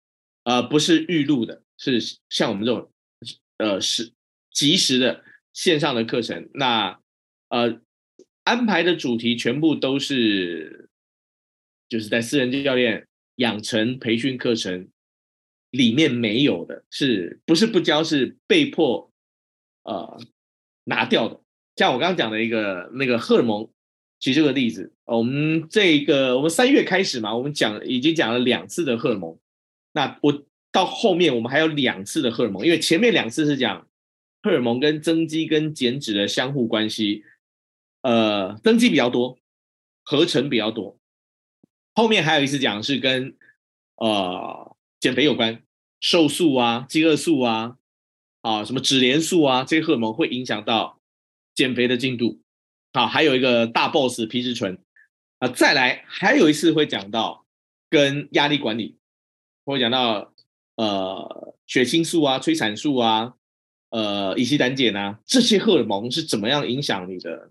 呃不是预录的，是像我们这种呃是即时的线上的课程。那呃安排的主题全部都是就是在私人教练养成培训课程。里面没有的，是不是不教？是被迫呃拿掉的。像我刚刚讲的一个那个荷尔蒙，举这个例子，我们这个我们三月开始嘛，我们讲已经讲了两次的荷尔蒙。那我到后面我们还有两次的荷尔蒙，因为前面两次是讲荷尔蒙跟增肌跟减脂的相互关系，呃，增肌比较多，合成比较多。后面还有一次讲是跟呃。减肥有关，瘦素啊、饥饿素啊、啊什么脂联素啊，这些荷尔蒙会影响到减肥的进度。好，还有一个大 boss 皮质醇啊，再来还有一次会讲到跟压力管理，会讲到呃血清素啊、催产素啊、呃乙烯胆碱啊，这些荷尔蒙是怎么样影响你的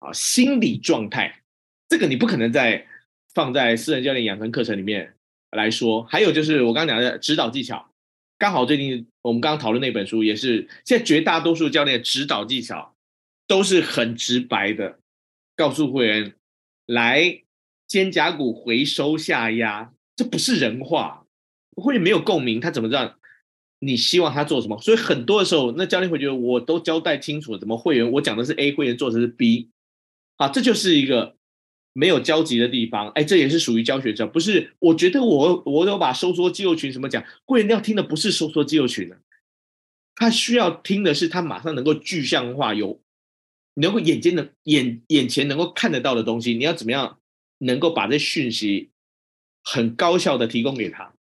啊心理状态？这个你不可能在放在私人教练养成课程里面。来说，还有就是我刚刚讲的指导技巧，刚好最近我们刚刚讨论那本书，也是现在绝大多数教练指导技巧都是很直白的，告诉会员来肩胛骨回收下压，这不是人话，会员没有共鸣，他怎么知道你希望他做什么？所以很多的时候，那教练会觉得我都交代清楚了，怎么会员我讲的是 A，会员做的是 B，啊，这就是一个。没有交集的地方，哎，这也是属于教学者，不是？我觉得我我有把收缩肌肉群什么讲，会员要听的不是收缩肌肉群的，他需要听的是他马上能够具象化，有能够眼睛的眼眼前能够看得到的东西，你要怎么样能够把这讯息很高效的提供给他？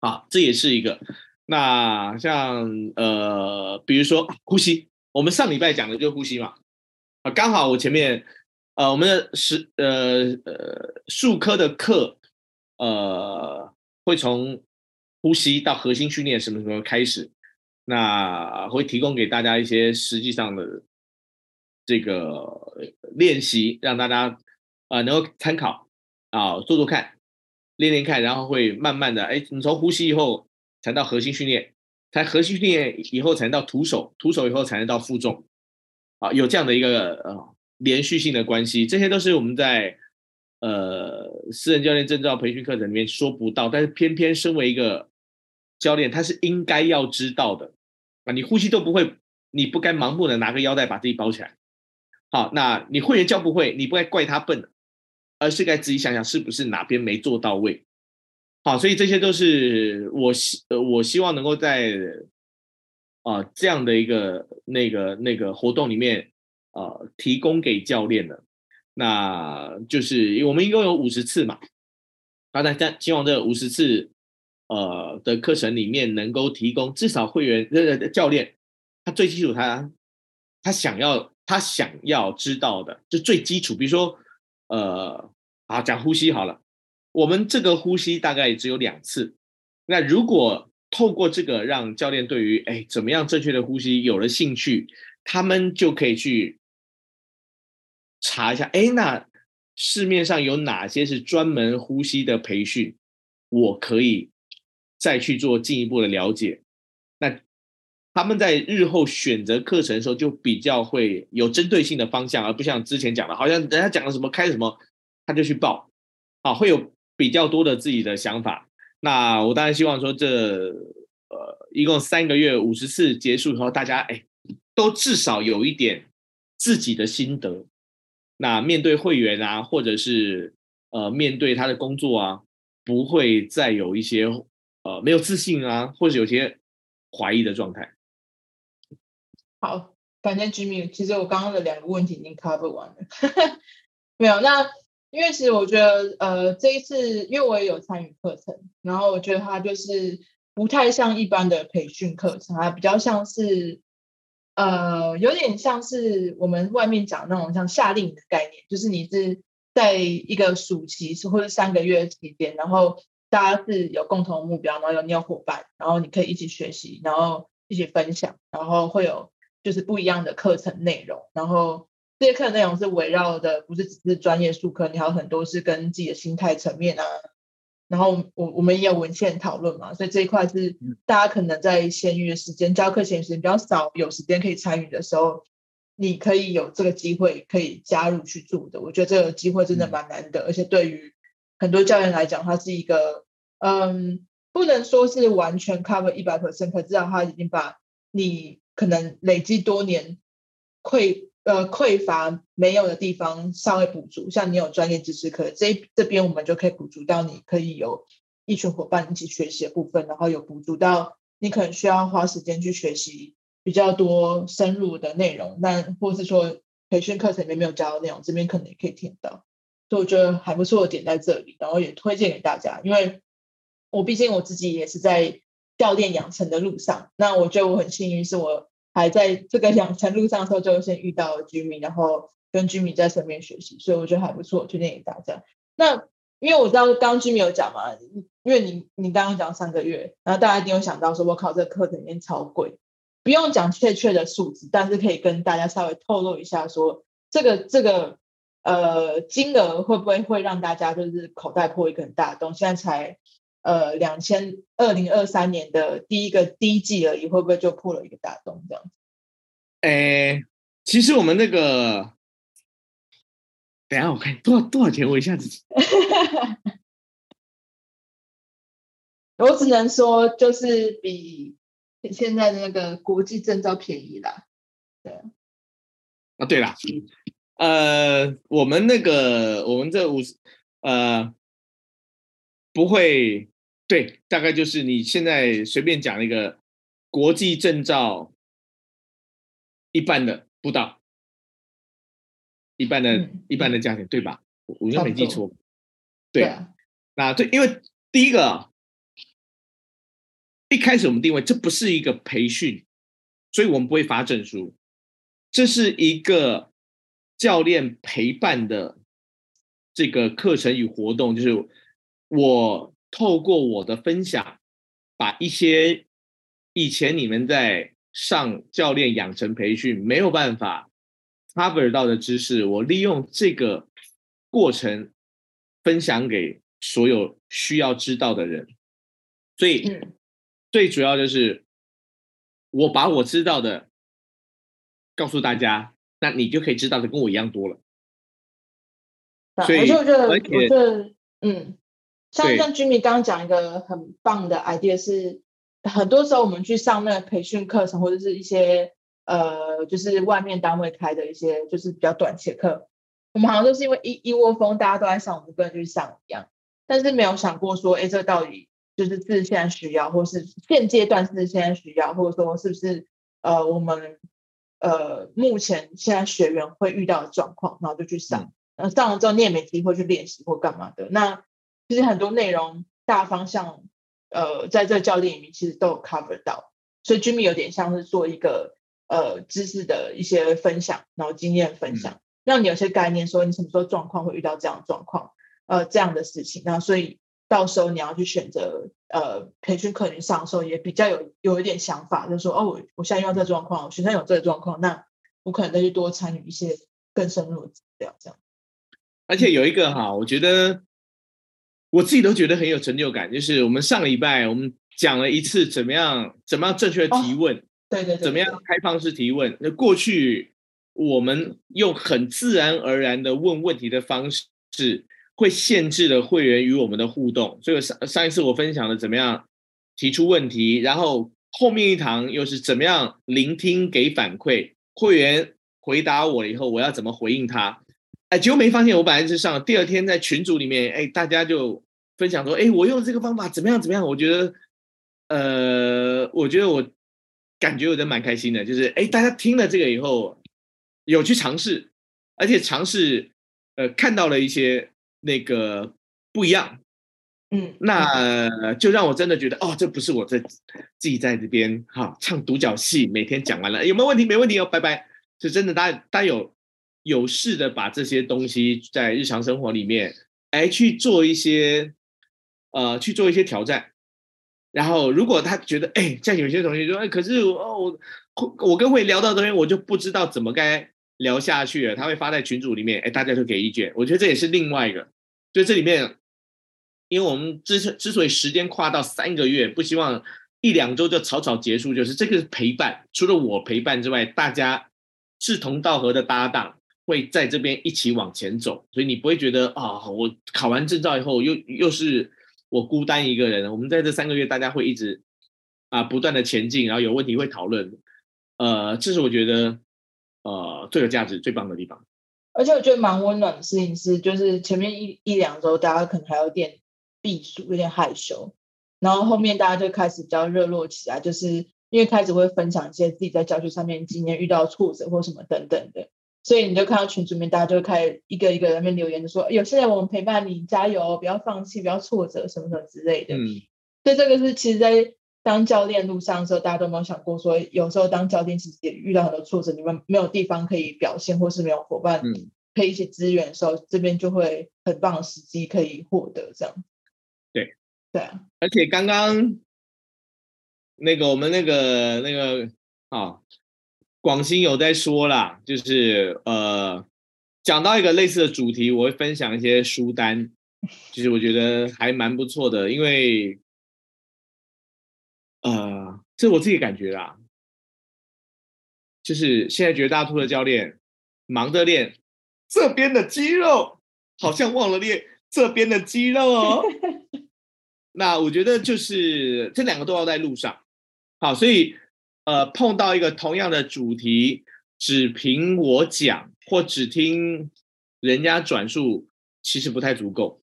啊，这也是一个。那像呃，比如说呼吸，我们上礼拜讲的就是呼吸嘛，啊，刚好我前面。呃，我们的是呃呃数科的课，呃，会从呼吸到核心训练什么什么开始。那会提供给大家一些实际上的这个练习，让大家啊能够参考啊做做看，练练看，然后会慢慢的哎，你从呼吸以后才到核心训练，才核心训练以后才能到徒手，徒手以后才能到负重，啊，有这样的一个呃连续性的关系，这些都是我们在。呃，私人教练证照培训课程里面说不到，但是偏偏身为一个教练，他是应该要知道的啊！你呼吸都不会，你不该盲目的拿个腰带把自己包起来。好，那你会员教不会，你不该怪他笨，而是该自己想想是不是哪边没做到位。好，所以这些都是我希呃我希望能够在啊、呃、这样的一个那个那个活动里面啊、提供给教练的。那就是我们一共有五十次嘛，啊，那但希望这五十次呃的课程里面能够提供至少会员呃教练他最基础他他想要他想要知道的就最基础，比如说呃啊讲呼吸好了，我们这个呼吸大概只有两次，那如果透过这个让教练对于哎怎么样正确的呼吸有了兴趣，他们就可以去。查一下，哎，那市面上有哪些是专门呼吸的培训？我可以再去做进一步的了解。那他们在日后选择课程的时候，就比较会有针对性的方向，而不像之前讲的，好像人家讲了什么开什么，他就去报，啊，会有比较多的自己的想法。那我当然希望说这，呃，一共三个月五十次结束以后，大家哎，都至少有一点自己的心得。那面对会员啊，或者是呃面对他的工作啊，不会再有一些呃没有自信啊，或者有些怀疑的状态。好，感谢 Jimmy。其实我刚刚的两个问题已经 cover 完了。没有，那因为其实我觉得呃这一次，因为我也有参与课程，然后我觉得它就是不太像一般的培训课程，它比较像是。呃，有点像是我们外面讲那种像夏令营的概念，就是你是在一个暑期或者三个月期间，然后大家是有共同目标，然后有你有伙伴，然后你可以一起学习，然后一起分享，然后会有就是不一样的课程内容，然后这些课程内容是围绕的不是只是专业术科，你还有很多是跟自己的心态层面啊。然后我我们也有文献讨论嘛，所以这一块是大家可能在闲余的时间、教课闲余时间比较少，有时间可以参与的时候，你可以有这个机会可以加入去做的。我觉得这个机会真的蛮难得，而且对于很多教练来讲，它是一个嗯，不能说是完全 cover 一百 percent，可至少他已经把你可能累积多年匮。呃，匮乏没有的地方稍微补足，像你有专业知识课，这这边我们就可以补足到你可以有一群伙伴一起学习的部分，然后有补足到你可能需要花时间去学习比较多深入的内容，但或是说培训课程里面没有教的内容，这边可能也可以听到，所以我觉得还不错的点在这里，然后也推荐给大家，因为我毕竟我自己也是在教练养成的路上，那我觉得我很幸运，是我。还在这个养成路上的时候，就先遇到了 Jimmy，然后跟 Jimmy 在身边学习，所以我觉得还不错，推荐给大家。那因为我知道刚刚 Jimmy 有讲嘛，因为你你刚刚讲三个月，然后大家一定有想到说，我靠，这个课程里面超贵，不用讲确切的数字，但是可以跟大家稍微透露一下说，说这个这个呃金额会不会会让大家就是口袋破一个很大洞？现在才。呃，两千二零二三年的第一个第一季而已，会不会就破了一个大洞这样子？诶，其实我们那个，等下我看多少多少钱，我一下子，我只能说就是比现在的那个国际证照便宜啦。对，啊对了，呃，我们那个我们这五十呃不会。对，大概就是你现在随便讲一个国际证照，一般的不到，一般的、嗯、一般的价钱，对吧？我我应该没记错。对，对啊、那对，因为第一个，一开始我们定位这不是一个培训，所以我们不会发证书，这是一个教练陪伴的这个课程与活动，就是我。透过我的分享，把一些以前你们在上教练养成培训没有办法 cover 到的知识，我利用这个过程分享给所有需要知道的人。所以最主要就是我把我知道的告诉大家，那你就可以知道的跟我一样多了。所以我觉得，我觉得，嗯，像像 Jimmy 刚刚讲一个很棒的 idea 是，很多时候我们去上那个培训课程，或者是一些呃，就是外面单位开的一些，就是比较短期的课，我们好像都是因为一一窝蜂，大家都在上，我们不能去上一样，但是没有想过说，哎，这到底就是自现在需要，或是现阶段是现在需要，或者说是不是呃，我们呃目前现在学员会遇到的状况，然后就去上。嗯呃，上了之后你也没机会去练习或干嘛的。那其实很多内容大方向，呃，在这个教练里面其实都有 cover 到。所以 Jimmy 有点像是做一个呃知识的一些分享，然后经验分享，让你有些概念，说你什么时候状况会遇到这样的状况，呃，这样的事情。那所以到时候你要去选择呃培训课程上的时候，也比较有有一点想法，就是说哦，我我现在遇到这个状况，学生有这个状况，那我可能再去多参与一些更深入的资料，这样。而且有一个哈，我觉得我自己都觉得很有成就感，就是我们上礼拜我们讲了一次怎么样怎么样正确的提问，对对对，怎么样开放式提问。那过去我们用很自然而然的问问题的方式，会限制了会员与我们的互动。所以上上一次我分享了怎么样提出问题，然后后面一堂又是怎么样聆听给反馈，会员回答我了以后，我要怎么回应他。哎，结果没发现，我本来是上第二天在群组里面，哎，大家就分享说，哎，我用这个方法怎么样怎么样？我觉得，呃，我觉得我感觉我真蛮开心的，就是哎，大家听了这个以后有去尝试，而且尝试呃看到了一些那个不一样，嗯，那就让我真的觉得，哦，这不是我在自己在这边哈、哦、唱独角戏，每天讲完了有没有问题？没问题哦，拜拜，是真的，大家大家有。有试的把这些东西在日常生活里面，哎，去做一些，呃，去做一些挑战。然后，如果他觉得，哎，像有些同学说，哎，可是哦，我我跟会聊到的东西，我就不知道怎么该聊下去了。他会发在群组里面，哎，大家都给意见。我觉得这也是另外一个。就这里面，因为我们之之所以时间跨到三个月，不希望一两周就草草结束，就是这个陪伴。除了我陪伴之外，大家志同道合的搭档。会在这边一起往前走，所以你不会觉得啊、我考完证照以后又又是我孤单一个人。我们在这三个月，大家会一直啊不断的前进，然后有问题会讨论。呃，这是我觉得呃最有价值、最棒的地方。而且我觉得蛮温暖的事情是，就是前面一一两周大家可能还有点避暑，有点害羞，然后后面大家就开始比较热络起来，就是因为开始会分享一些自己在教学上面今年遇到挫折或什么等等的。所以你就看到群主里面，大家就会开始一个一个在那边留言，就说：“有现在我们陪伴你，加油，不要放弃，不要挫折，什么什么之类的。”嗯，所以这个是其实，在当教练路上的时候，大家都没有想过说，有时候当教练其实也遇到很多挫折，你们没有地方可以表现，或是没有伙伴可以一起支援的时候，嗯、这边就会很棒的时机可以获得这样。对，对啊。而且刚刚那个我们那个那个啊。哦广兴有在说啦，就是呃，讲到一个类似的主题，我会分享一些书单，其实我觉得还蛮不错的，因为呃，这我自己感觉啦，就是现在绝大多数的教练忙着练这边的肌肉，好像忘了练这边的肌肉哦。那我觉得就是这两个都要在路上，好，所以。呃，碰到一个同样的主题，只凭我讲或只听人家转述，其实不太足够。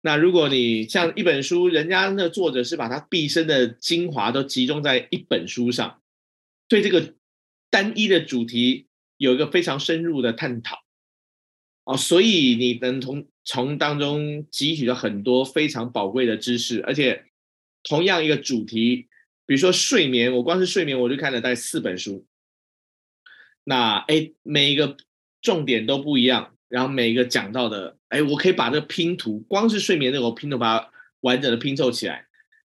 那如果你像一本书，人家那作者是把他毕生的精华都集中在一本书上，对这个单一的主题有一个非常深入的探讨，哦，所以你能从从当中汲取了很多非常宝贵的知识，而且同样一个主题。比如说睡眠，我光是睡眠我就看了大概四本书。那哎，每一个重点都不一样，然后每一个讲到的，哎，我可以把这个拼图，光是睡眠那个拼图把它完整的拼凑起来。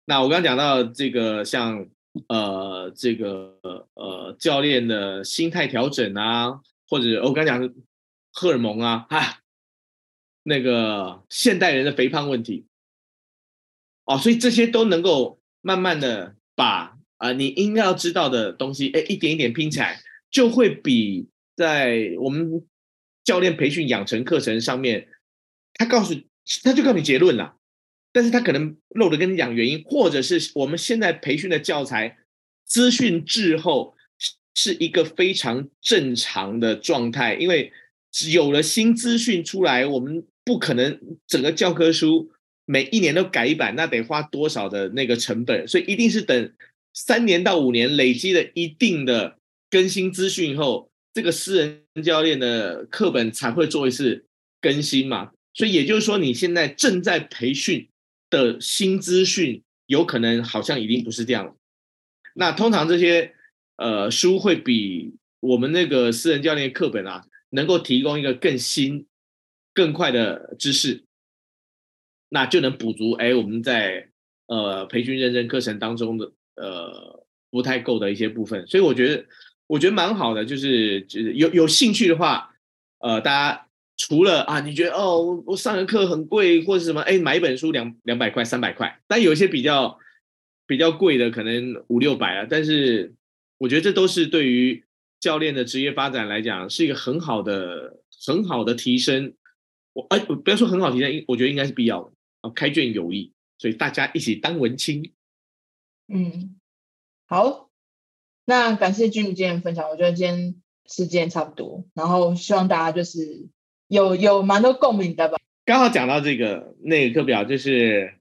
那我刚讲到这个，像呃这个呃教练的心态调整啊，或者我刚讲的荷尔蒙啊，啊，那个现代人的肥胖问题，哦，所以这些都能够慢慢的把啊、你应该要知道的东西，哎，一点一点拼起来，就会比在我们教练培训养成课程上面，他告诉他就告诉你结论了。但是他可能漏了跟你讲原因，或者是我们现在培训的教材资讯滞后是一个非常正常的状态，因为有了新资讯出来，我们不可能整个教科书每一年都改一版，那得花多少的那个成本，所以一定是等三年到五年累积了一定的更新资讯后，这个私人教练的课本才会做一次更新嘛。所以也就是说，你现在正在培训。的新资讯有可能好像已经不是这样了。那通常这些呃书会比我们那个私人教练课本啊，能够提供一个更新、更快的知识，那就能补足哎我们在呃培训认证课程当中的呃不太够的一些部分。所以我觉得我觉得蛮好的，就是就是有有兴趣的话，呃大家。除了啊，你觉得哦，我上个课很贵，或者什么？哎，买一本书两两百块、三百块。但有一些比较比较贵的，可能五六百啊。但是我觉得这都是对于教练的职业发展来讲，是一个很好的、很好的提升。我哎，不要说很好提升，我觉得应该是必要的啊。开卷有益，所以大家一起当文青。嗯，好，那感谢 Jimmy 今天分享。我觉得今天时间差不多，然后希望大家就是。有有蛮多共鸣的吧？刚好讲到这个那个课表，就是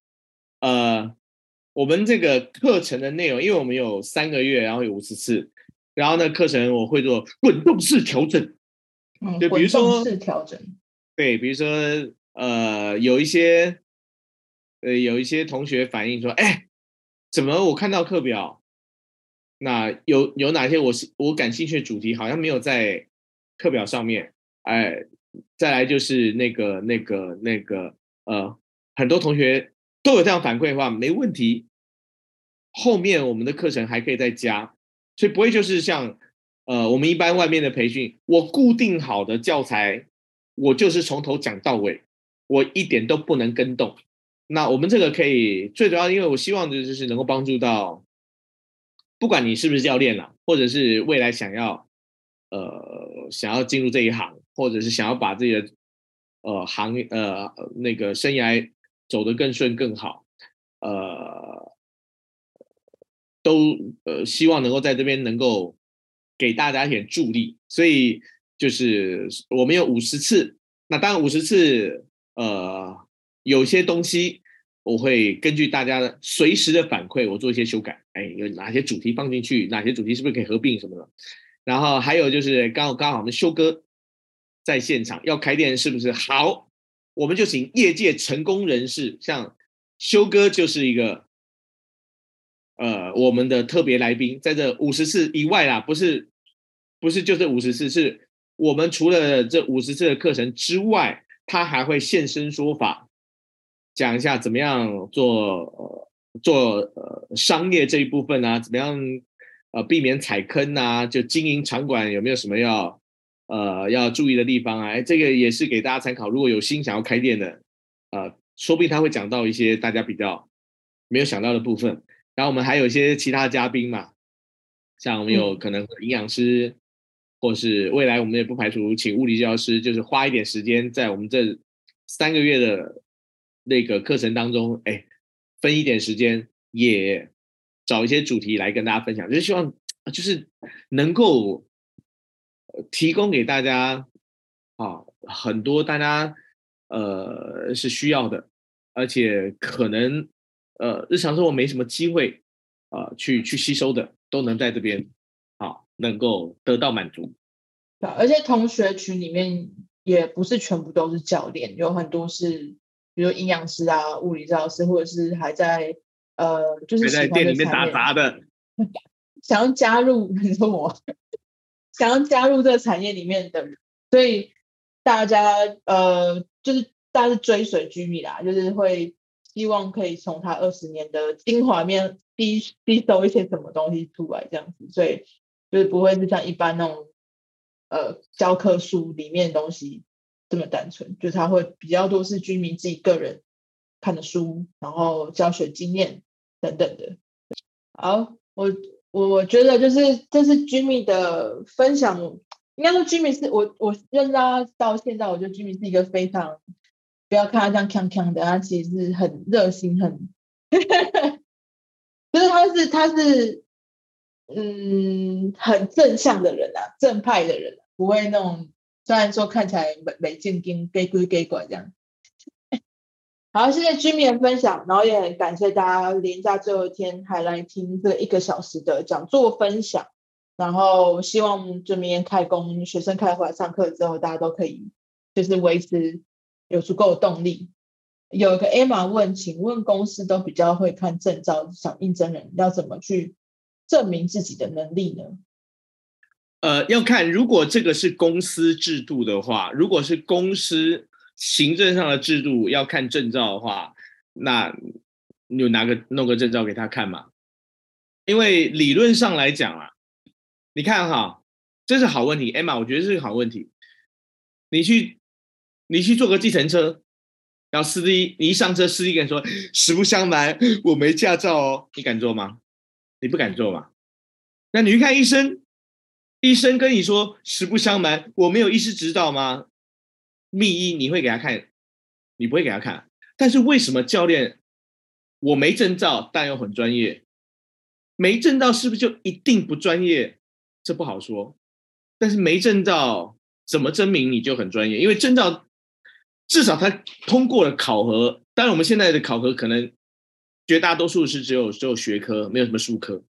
呃，我们这个课程的内容，因为我们有三个月，然后有五十次，然后呢，课程我会做滚动式调整，嗯，就比如说滚动式调整，对，比如说呃，有一些呃，有一些同学反映说，哎，怎么我看到课表，那有有哪些我是我感兴趣的主题，好像没有在课表上面，哎。再来就是那个、那个、那个，呃，很多同学都有这样反馈的话，没问题。后面我们的课程还可以再加，所以不会就是像，呃，我们一般外面的培训，我固定好的教材，我就是从头讲到尾，我一点都不能跟动。那我们这个可以最主要，因为我希望的就是能够帮助到，不管你是不是教练了，或者是未来想要，呃，想要进入这一行。或者是想要把自己的呃行呃那个生涯走得更顺更好，呃，都呃希望能够在这边能够给大家一点助力，所以就是我们有五十次，那当然五十次呃有些东西我会根据大家的随时的反馈，我做一些修改，哎，有哪些主题放进去，哪些主题是不是可以合并什么的，然后还有就是刚好刚好我们修哥。在现场要开店是不是好？我们就请业界成功人士，像修哥就是一个，呃，我们的特别来宾，在这五十次以外啦，不是，不是就这五十次，是我们除了这五十次的课程之外，他还会现身说法，讲一下怎么样做呃做呃商业这一部分啊，怎么样呃避免踩坑啊，就经营场馆有没有什么要。呃，要注意的地方啊，哎，这个也是给大家参考。如果有心想要开店的，呃，说不定他会讲到一些大家比较没有想到的部分。然后我们还有一些其他嘉宾嘛，像我们有可能营养师，嗯、或是未来我们也不排除请物理教师，就是花一点时间在我们这三个月的那个课程当中，哎，分一点时间也找一些主题来跟大家分享，就是希望就是能够。提供给大家啊，很多大家呃是需要的，而且可能呃日常生活没什么机会啊、去去吸收的，都能在这边啊能够得到满足。而且同学群里面也不是全部都是教练，有很多是比如营养师啊、物理治疗师，或者是还在呃就是在店里面打杂的，想要加入 你说我。想要加入这个产业里面的人，所以大家呃，就是大家是追随 Jimmy 啦，就是会希望可以从他二十年的精华面吸吸收一些什么东西出来，这样子，所以就是不会是像一般那种呃教科书里面的东西这么单纯，就他会比较多是居民自己个人看的书，然后教学经验等等的。好，我我我觉得就是这是 Jimmy 的分享，应该说 Jimmy 是我我认识他到现在，我觉得 Jimmy 是一个非常。不要看他这样锵锵的，他其实是很热心，很，就是他是他是，嗯，很正向的人啊，正派的人，不会那种虽然说看起来没没正经，假鬼假怪这样。好，谢谢 Jimmy 的分享，然后也很感谢大家连假最后一天还来听这一个小时的讲座分享，然后希望就明天开工，学生开回来上课之后，大家都可以就是维持。有足够的动力。有一个 Emma 问，请问公司都比较会看证照，想应征人要怎么去证明自己的能力呢？呃，要看如果这个是公司制度的话，如果是公司行政上的制度要看证照的话，那你就拿个弄个证照给他看嘛？因为理论上来讲啊，你看哈，这是好问题，Emma，我觉得这是好问题，你去。你去坐个计程车，然后司机，你一上车，司机跟你说：“实不相瞒，我没驾照哦。”你敢坐吗？你不敢坐吗？那你去看医生，医生跟你说：“实不相瞒，我没有医师执照吗？”密医你会给他看？你不会给他看。但是为什么教练我没证照，但又很专业？没证照是不是就一定不专业？这不好说。但是没证照怎么证明你就很专业？因为证照。至少他通过了考核，当然我们现在的考核可能绝大多数是只有只有学科，没有什么术科，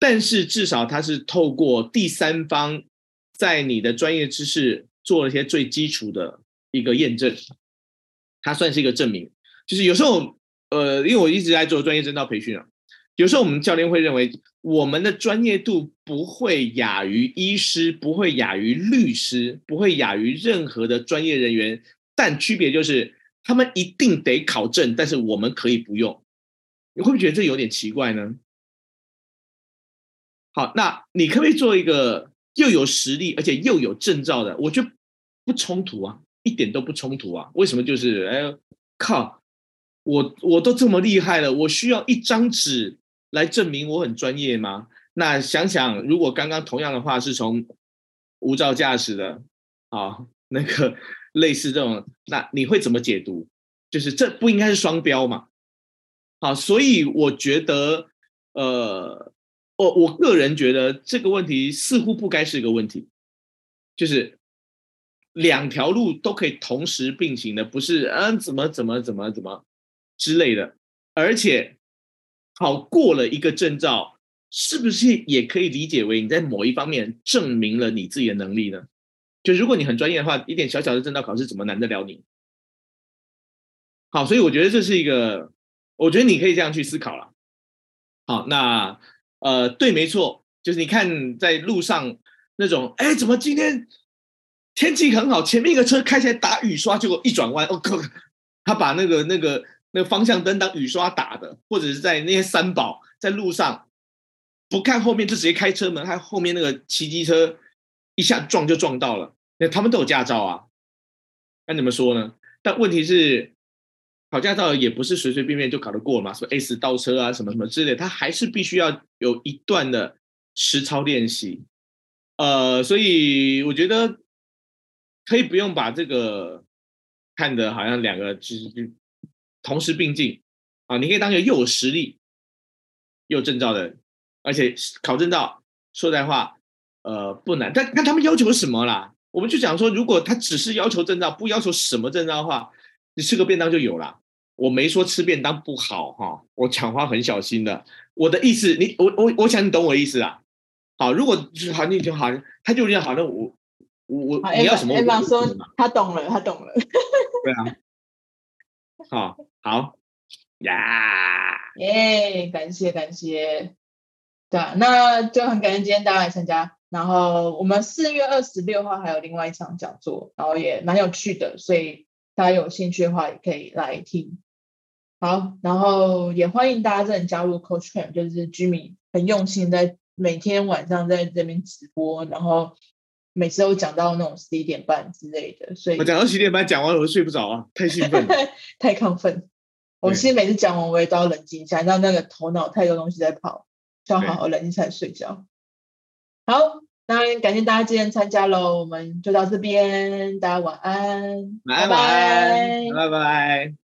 但是至少他是透过第三方在你的专业知识做了一些最基础的一个验证，它算是一个证明。就是有时候，呃，因为我一直在做专业证照培训啊，有时候我们教练会认为我们的专业度不会亚于医师，不会亚于律师，不会亚于任何的专业人员。但区别就是，他们一定得考证，但是我们可以不用。你会不会觉得这有点奇怪呢？好，那你可不可以做一个又有实力而且又有证照的？我觉得不冲突啊，一点都不冲突啊。为什么？就是哎，靠，我我都这么厉害了，我需要一张纸来证明我很专业吗？那想想，如果刚刚同样的话是从无照驾驶的啊，那个。类似这种，那你会怎么解读？就是这不应该是双标嘛？好，所以我觉得，呃，我我个人觉得这个问题似乎不该是一个问题，就是两条路都可以同时并行的，不是嗯怎么怎么怎么怎么之类的。而且考过了一个证照，是不是也可以理解为你在某一方面证明了你自己的能力呢？就如果你很专业的话，一点小小的证照考试怎么难得了你？好，所以我觉得这是一个，我觉得你可以这样去思考了。好，那呃，对，没错，就是你看在路上那种，哎，怎么今天天气很好，前面一个车开起来打雨刷，结果一转弯，哦靠，他把那个那个那个方向灯当雨刷打的，或者是在那些三宝在路上不看后面就直接开车门，还后面那个骑机车。一下撞就撞到了，那他们都有驾照啊，那怎么说呢？但问题是，考驾照也不是随随便便就考得过嘛，什么 S 倒车啊，什么什么之类，他还是必须要有一段的实操练习。呃，所以我觉得可以不用把这个看的好像两个其实就同时并进啊，你可以当一个又有实力又有证照的人，而且考证照，说实在话。呃，不难，但看他们要求什么啦？我们就讲说，如果他只是要求证照，不要求什么证照的话，你吃个便当就有了。我没说吃便当不好哈，我讲话很小心的。我的意思，你我我我想你懂我意思啊。好，如果就是好，你就好，他就这样好，那我我我你要什么？哎，说他懂了，他懂了。对啊。好，好呀，耶，感谢感谢。对啊，那就很感谢今天大家来参加。然后我们四月二十六号还有另外一场讲座，然后也蛮有趣的，所以大家有兴趣的话也可以来听。好，然后也欢迎大家真的加入 Coach Camp，就是 Jimmy 很用心在每天晚上在这边直播，然后每次都讲到那种十一点半之类的，所以我讲到十一点半讲完我都睡不着啊，太兴奋，太亢奋。我其实每次讲完我也都要冷静一下，让那个头脑太多东西在跑，就要好好冷静才睡觉。好，那感谢大家今天参加喽，我们就到这边，大家晚安，晚安，拜拜，拜拜。